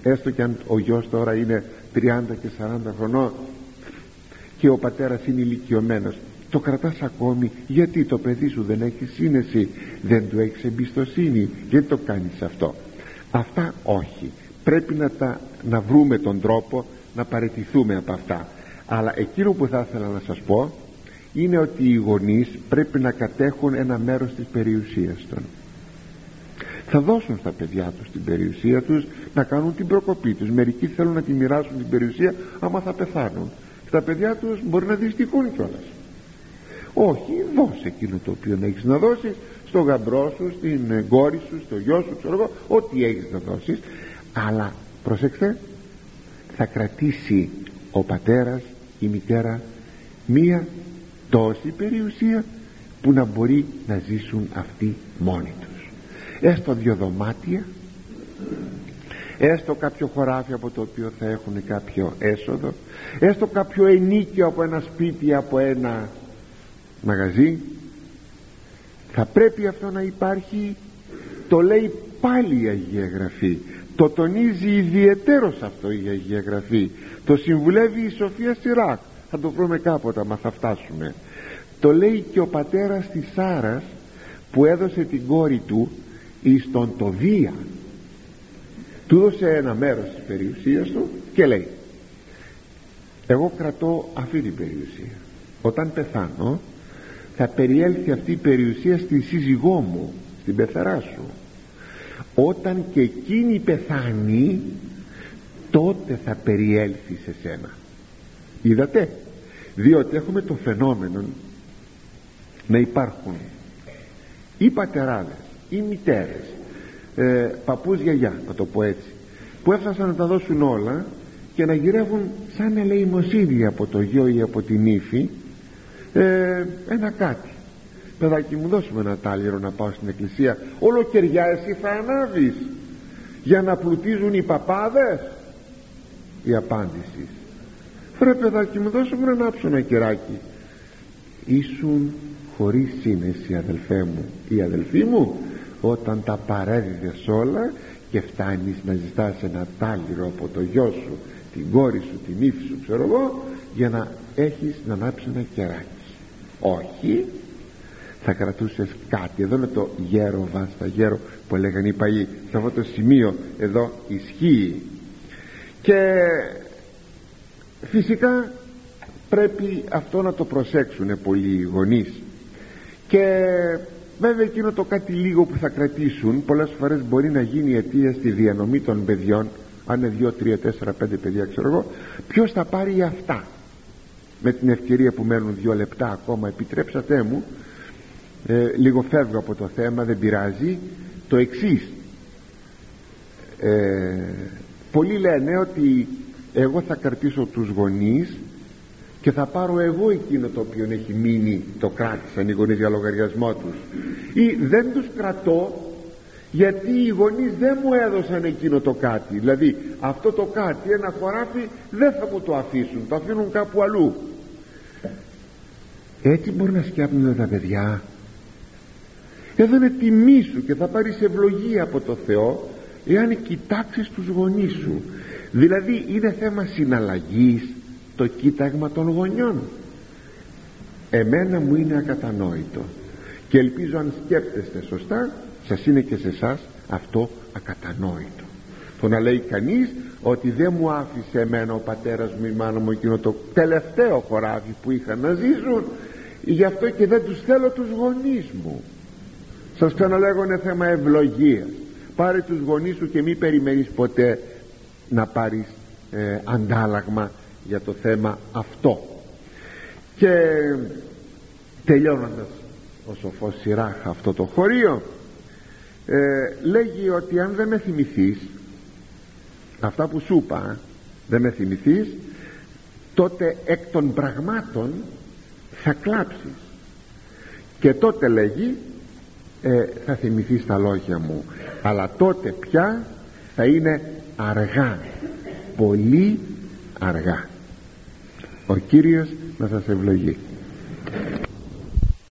έστω και αν ο γιος τώρα είναι 30 και 40 χρονών και ο πατέρας είναι ηλικιωμένος το κρατάς ακόμη γιατί το παιδί σου δεν έχει σύνεση δεν του έχεις εμπιστοσύνη γιατί το κάνεις αυτό. Αυτά όχι. Πρέπει να, τα, να βρούμε τον τρόπο να παραιτηθούμε από αυτά. Αλλά εκείνο που θα ήθελα να σας πω είναι ότι οι γονείς πρέπει να κατέχουν ένα μέρος της περιουσίας των. Θα δώσουν στα παιδιά τους την περιουσία τους να κάνουν την προκοπή τους. Μερικοί θέλουν να τη μοιράσουν την περιουσία άμα θα πεθάνουν. Τα παιδιά τους μπορεί να δυστυχούν κιόλας όχι δώσε εκείνο το οποίο έχεις να δώσεις στο γαμπρό σου, στην κόρη σου, στο γιο σου ξέρω εγώ ό,τι έχεις να δώσεις. Αλλά προσέξτε θα κρατήσει ο πατέρας η μητέρα μία τόση περιουσία που να μπορεί να ζήσουν αυτοί μόνοι τους. Έστω δυο δωμάτια έστω κάποιο χωράφι από το οποίο θα έχουν κάποιο έσοδο έστω κάποιο ενίκιο από ένα σπίτι από ένα μαγαζί. Θα πρέπει αυτό να υπάρχει το λέει πάλι η Αγία Γραφή. Το τονίζει ιδιαιτέρως αυτό η Αγία Γραφή. Το συμβουλεύει η Σοφία Σιράκ. Θα το βρούμε κάποτε μα θα φτάσουμε. Το λέει και ο πατέρας της Σάρας που έδωσε την κόρη του εις τον Τοβία. Του έδωσε ένα μέρος της περιουσίας του και λέει εγώ κρατώ αυτή την περιουσία. Όταν πεθάνω θα περιέλθει αυτή η περιουσία στη σύζυγό μου στην πεθαρά σου. Όταν και εκείνη πεθάνει τότε θα περιέλθει σε σένα. Είδατε; Διότι έχουμε το φαινόμενο να υπάρχουν ή πατεράδες ή μητέρες ε, παππούς γιαγιά να το πω έτσι που έφτασαν να τα δώσουν όλα και να γυρεύουν σαν ελεημοσύνη από το γιο ή από την ύφη ε, ένα κάτι. Παιδάκι μου δώσουμε ένα τάλιρο να πάω στην εκκλησία. Ολοκαιριά εσύ θα ανάβεις. Για να πλουτίζουν οι παπάδες. Η απάντηση. Ρε παιδάκι μου δώσουμε να ανάψω ένα κεράκι. Ήσουν χωρίς σύνεση αδελφέ μου. Ή αδελφή μου όταν τα παρέδιδες όλα και φτάνεις να ζητάς ένα τάλιρο από το γιο σου την κόρη σου, την ύφη σου ξέρω εγώ για να έχεις να ανάψεις ένα κεράκι όχι. Θα κρατούσες κάτι. Εδώ είναι το γέρο βάστα γέρο που λέγανε οι παλιοί σε αυτό το σημείο εδώ ισχύει. Και φυσικά πρέπει αυτό να το προσέξουν πολλοί οι γονείς. Και βέβαια εκείνο το κάτι λίγο που θα κρατήσουν πολλές φορές μπορεί να γίνει αιτία στη διανομή των παιδιών. Αν είναι 2, 3, 4, 5 παιδιά ξέρω εγώ ποιος θα πάρει αυτά με την ευκαιρία που μένουν δύο λεπτά ακόμα επιτρέψατε μου ε, λίγο φεύγω από το θέμα δεν πειράζει. Το εξής. Ε, πολλοί λένε ότι εγώ θα κρατήσω τους γονείς και θα πάρω εγώ εκείνο το οποίο έχει μείνει το κράτησαν οι γονείς για λογαριασμό τους. Ή δεν τους κρατώ γιατί οι γονείς δεν μου έδωσαν εκείνο το κάτι. Δηλαδή αυτό το κάτι ένα χωράφι δεν θα μου το αφήσουν. Το αφήνουν κάπου αλλού έτσι μπορεί να σκιάπνουν τα παιδιά. Εδώ είναι τιμή σου και θα πάρεις ευλογία από το Θεό εάν κοιτάξεις τους γονείς σου. Δηλαδή είναι θέμα συναλλαγής το κοίταγμα των γονιών. Εμένα μου είναι ακατανόητο και ελπίζω αν σκέπτεστε σωστά σας είναι και σε εσάς αυτό ακατανόητο. Το να λέει κανείς ότι δεν μου άφησε εμένα ο πατέρας μου η μάνα μου εκείνο το τελευταίο χωράφι που είχαν να ζήσουν γι' αυτό και δεν τους θέλω τους γονείς μου. Σας ξαναλέγω είναι θέμα ευλογίας. Πάρε τους γονείς σου και μη περιμένεις ποτέ να πάρεις ε, αντάλλαγμα για το θέμα αυτό. Και τελειώνοντας ο σοφός Σιράχ αυτό το χωρίο ε, λέγει ότι αν δεν με θυμηθείς αυτά που σου είπα δεν με θυμηθείς τότε εκ των πραγμάτων θα κλάψεις. Και τότε λέγει ε, θα θυμηθείς τα λόγια μου αλλά τότε πια θα είναι αργά πολύ αργά ο Κύριος να σας ευλογεί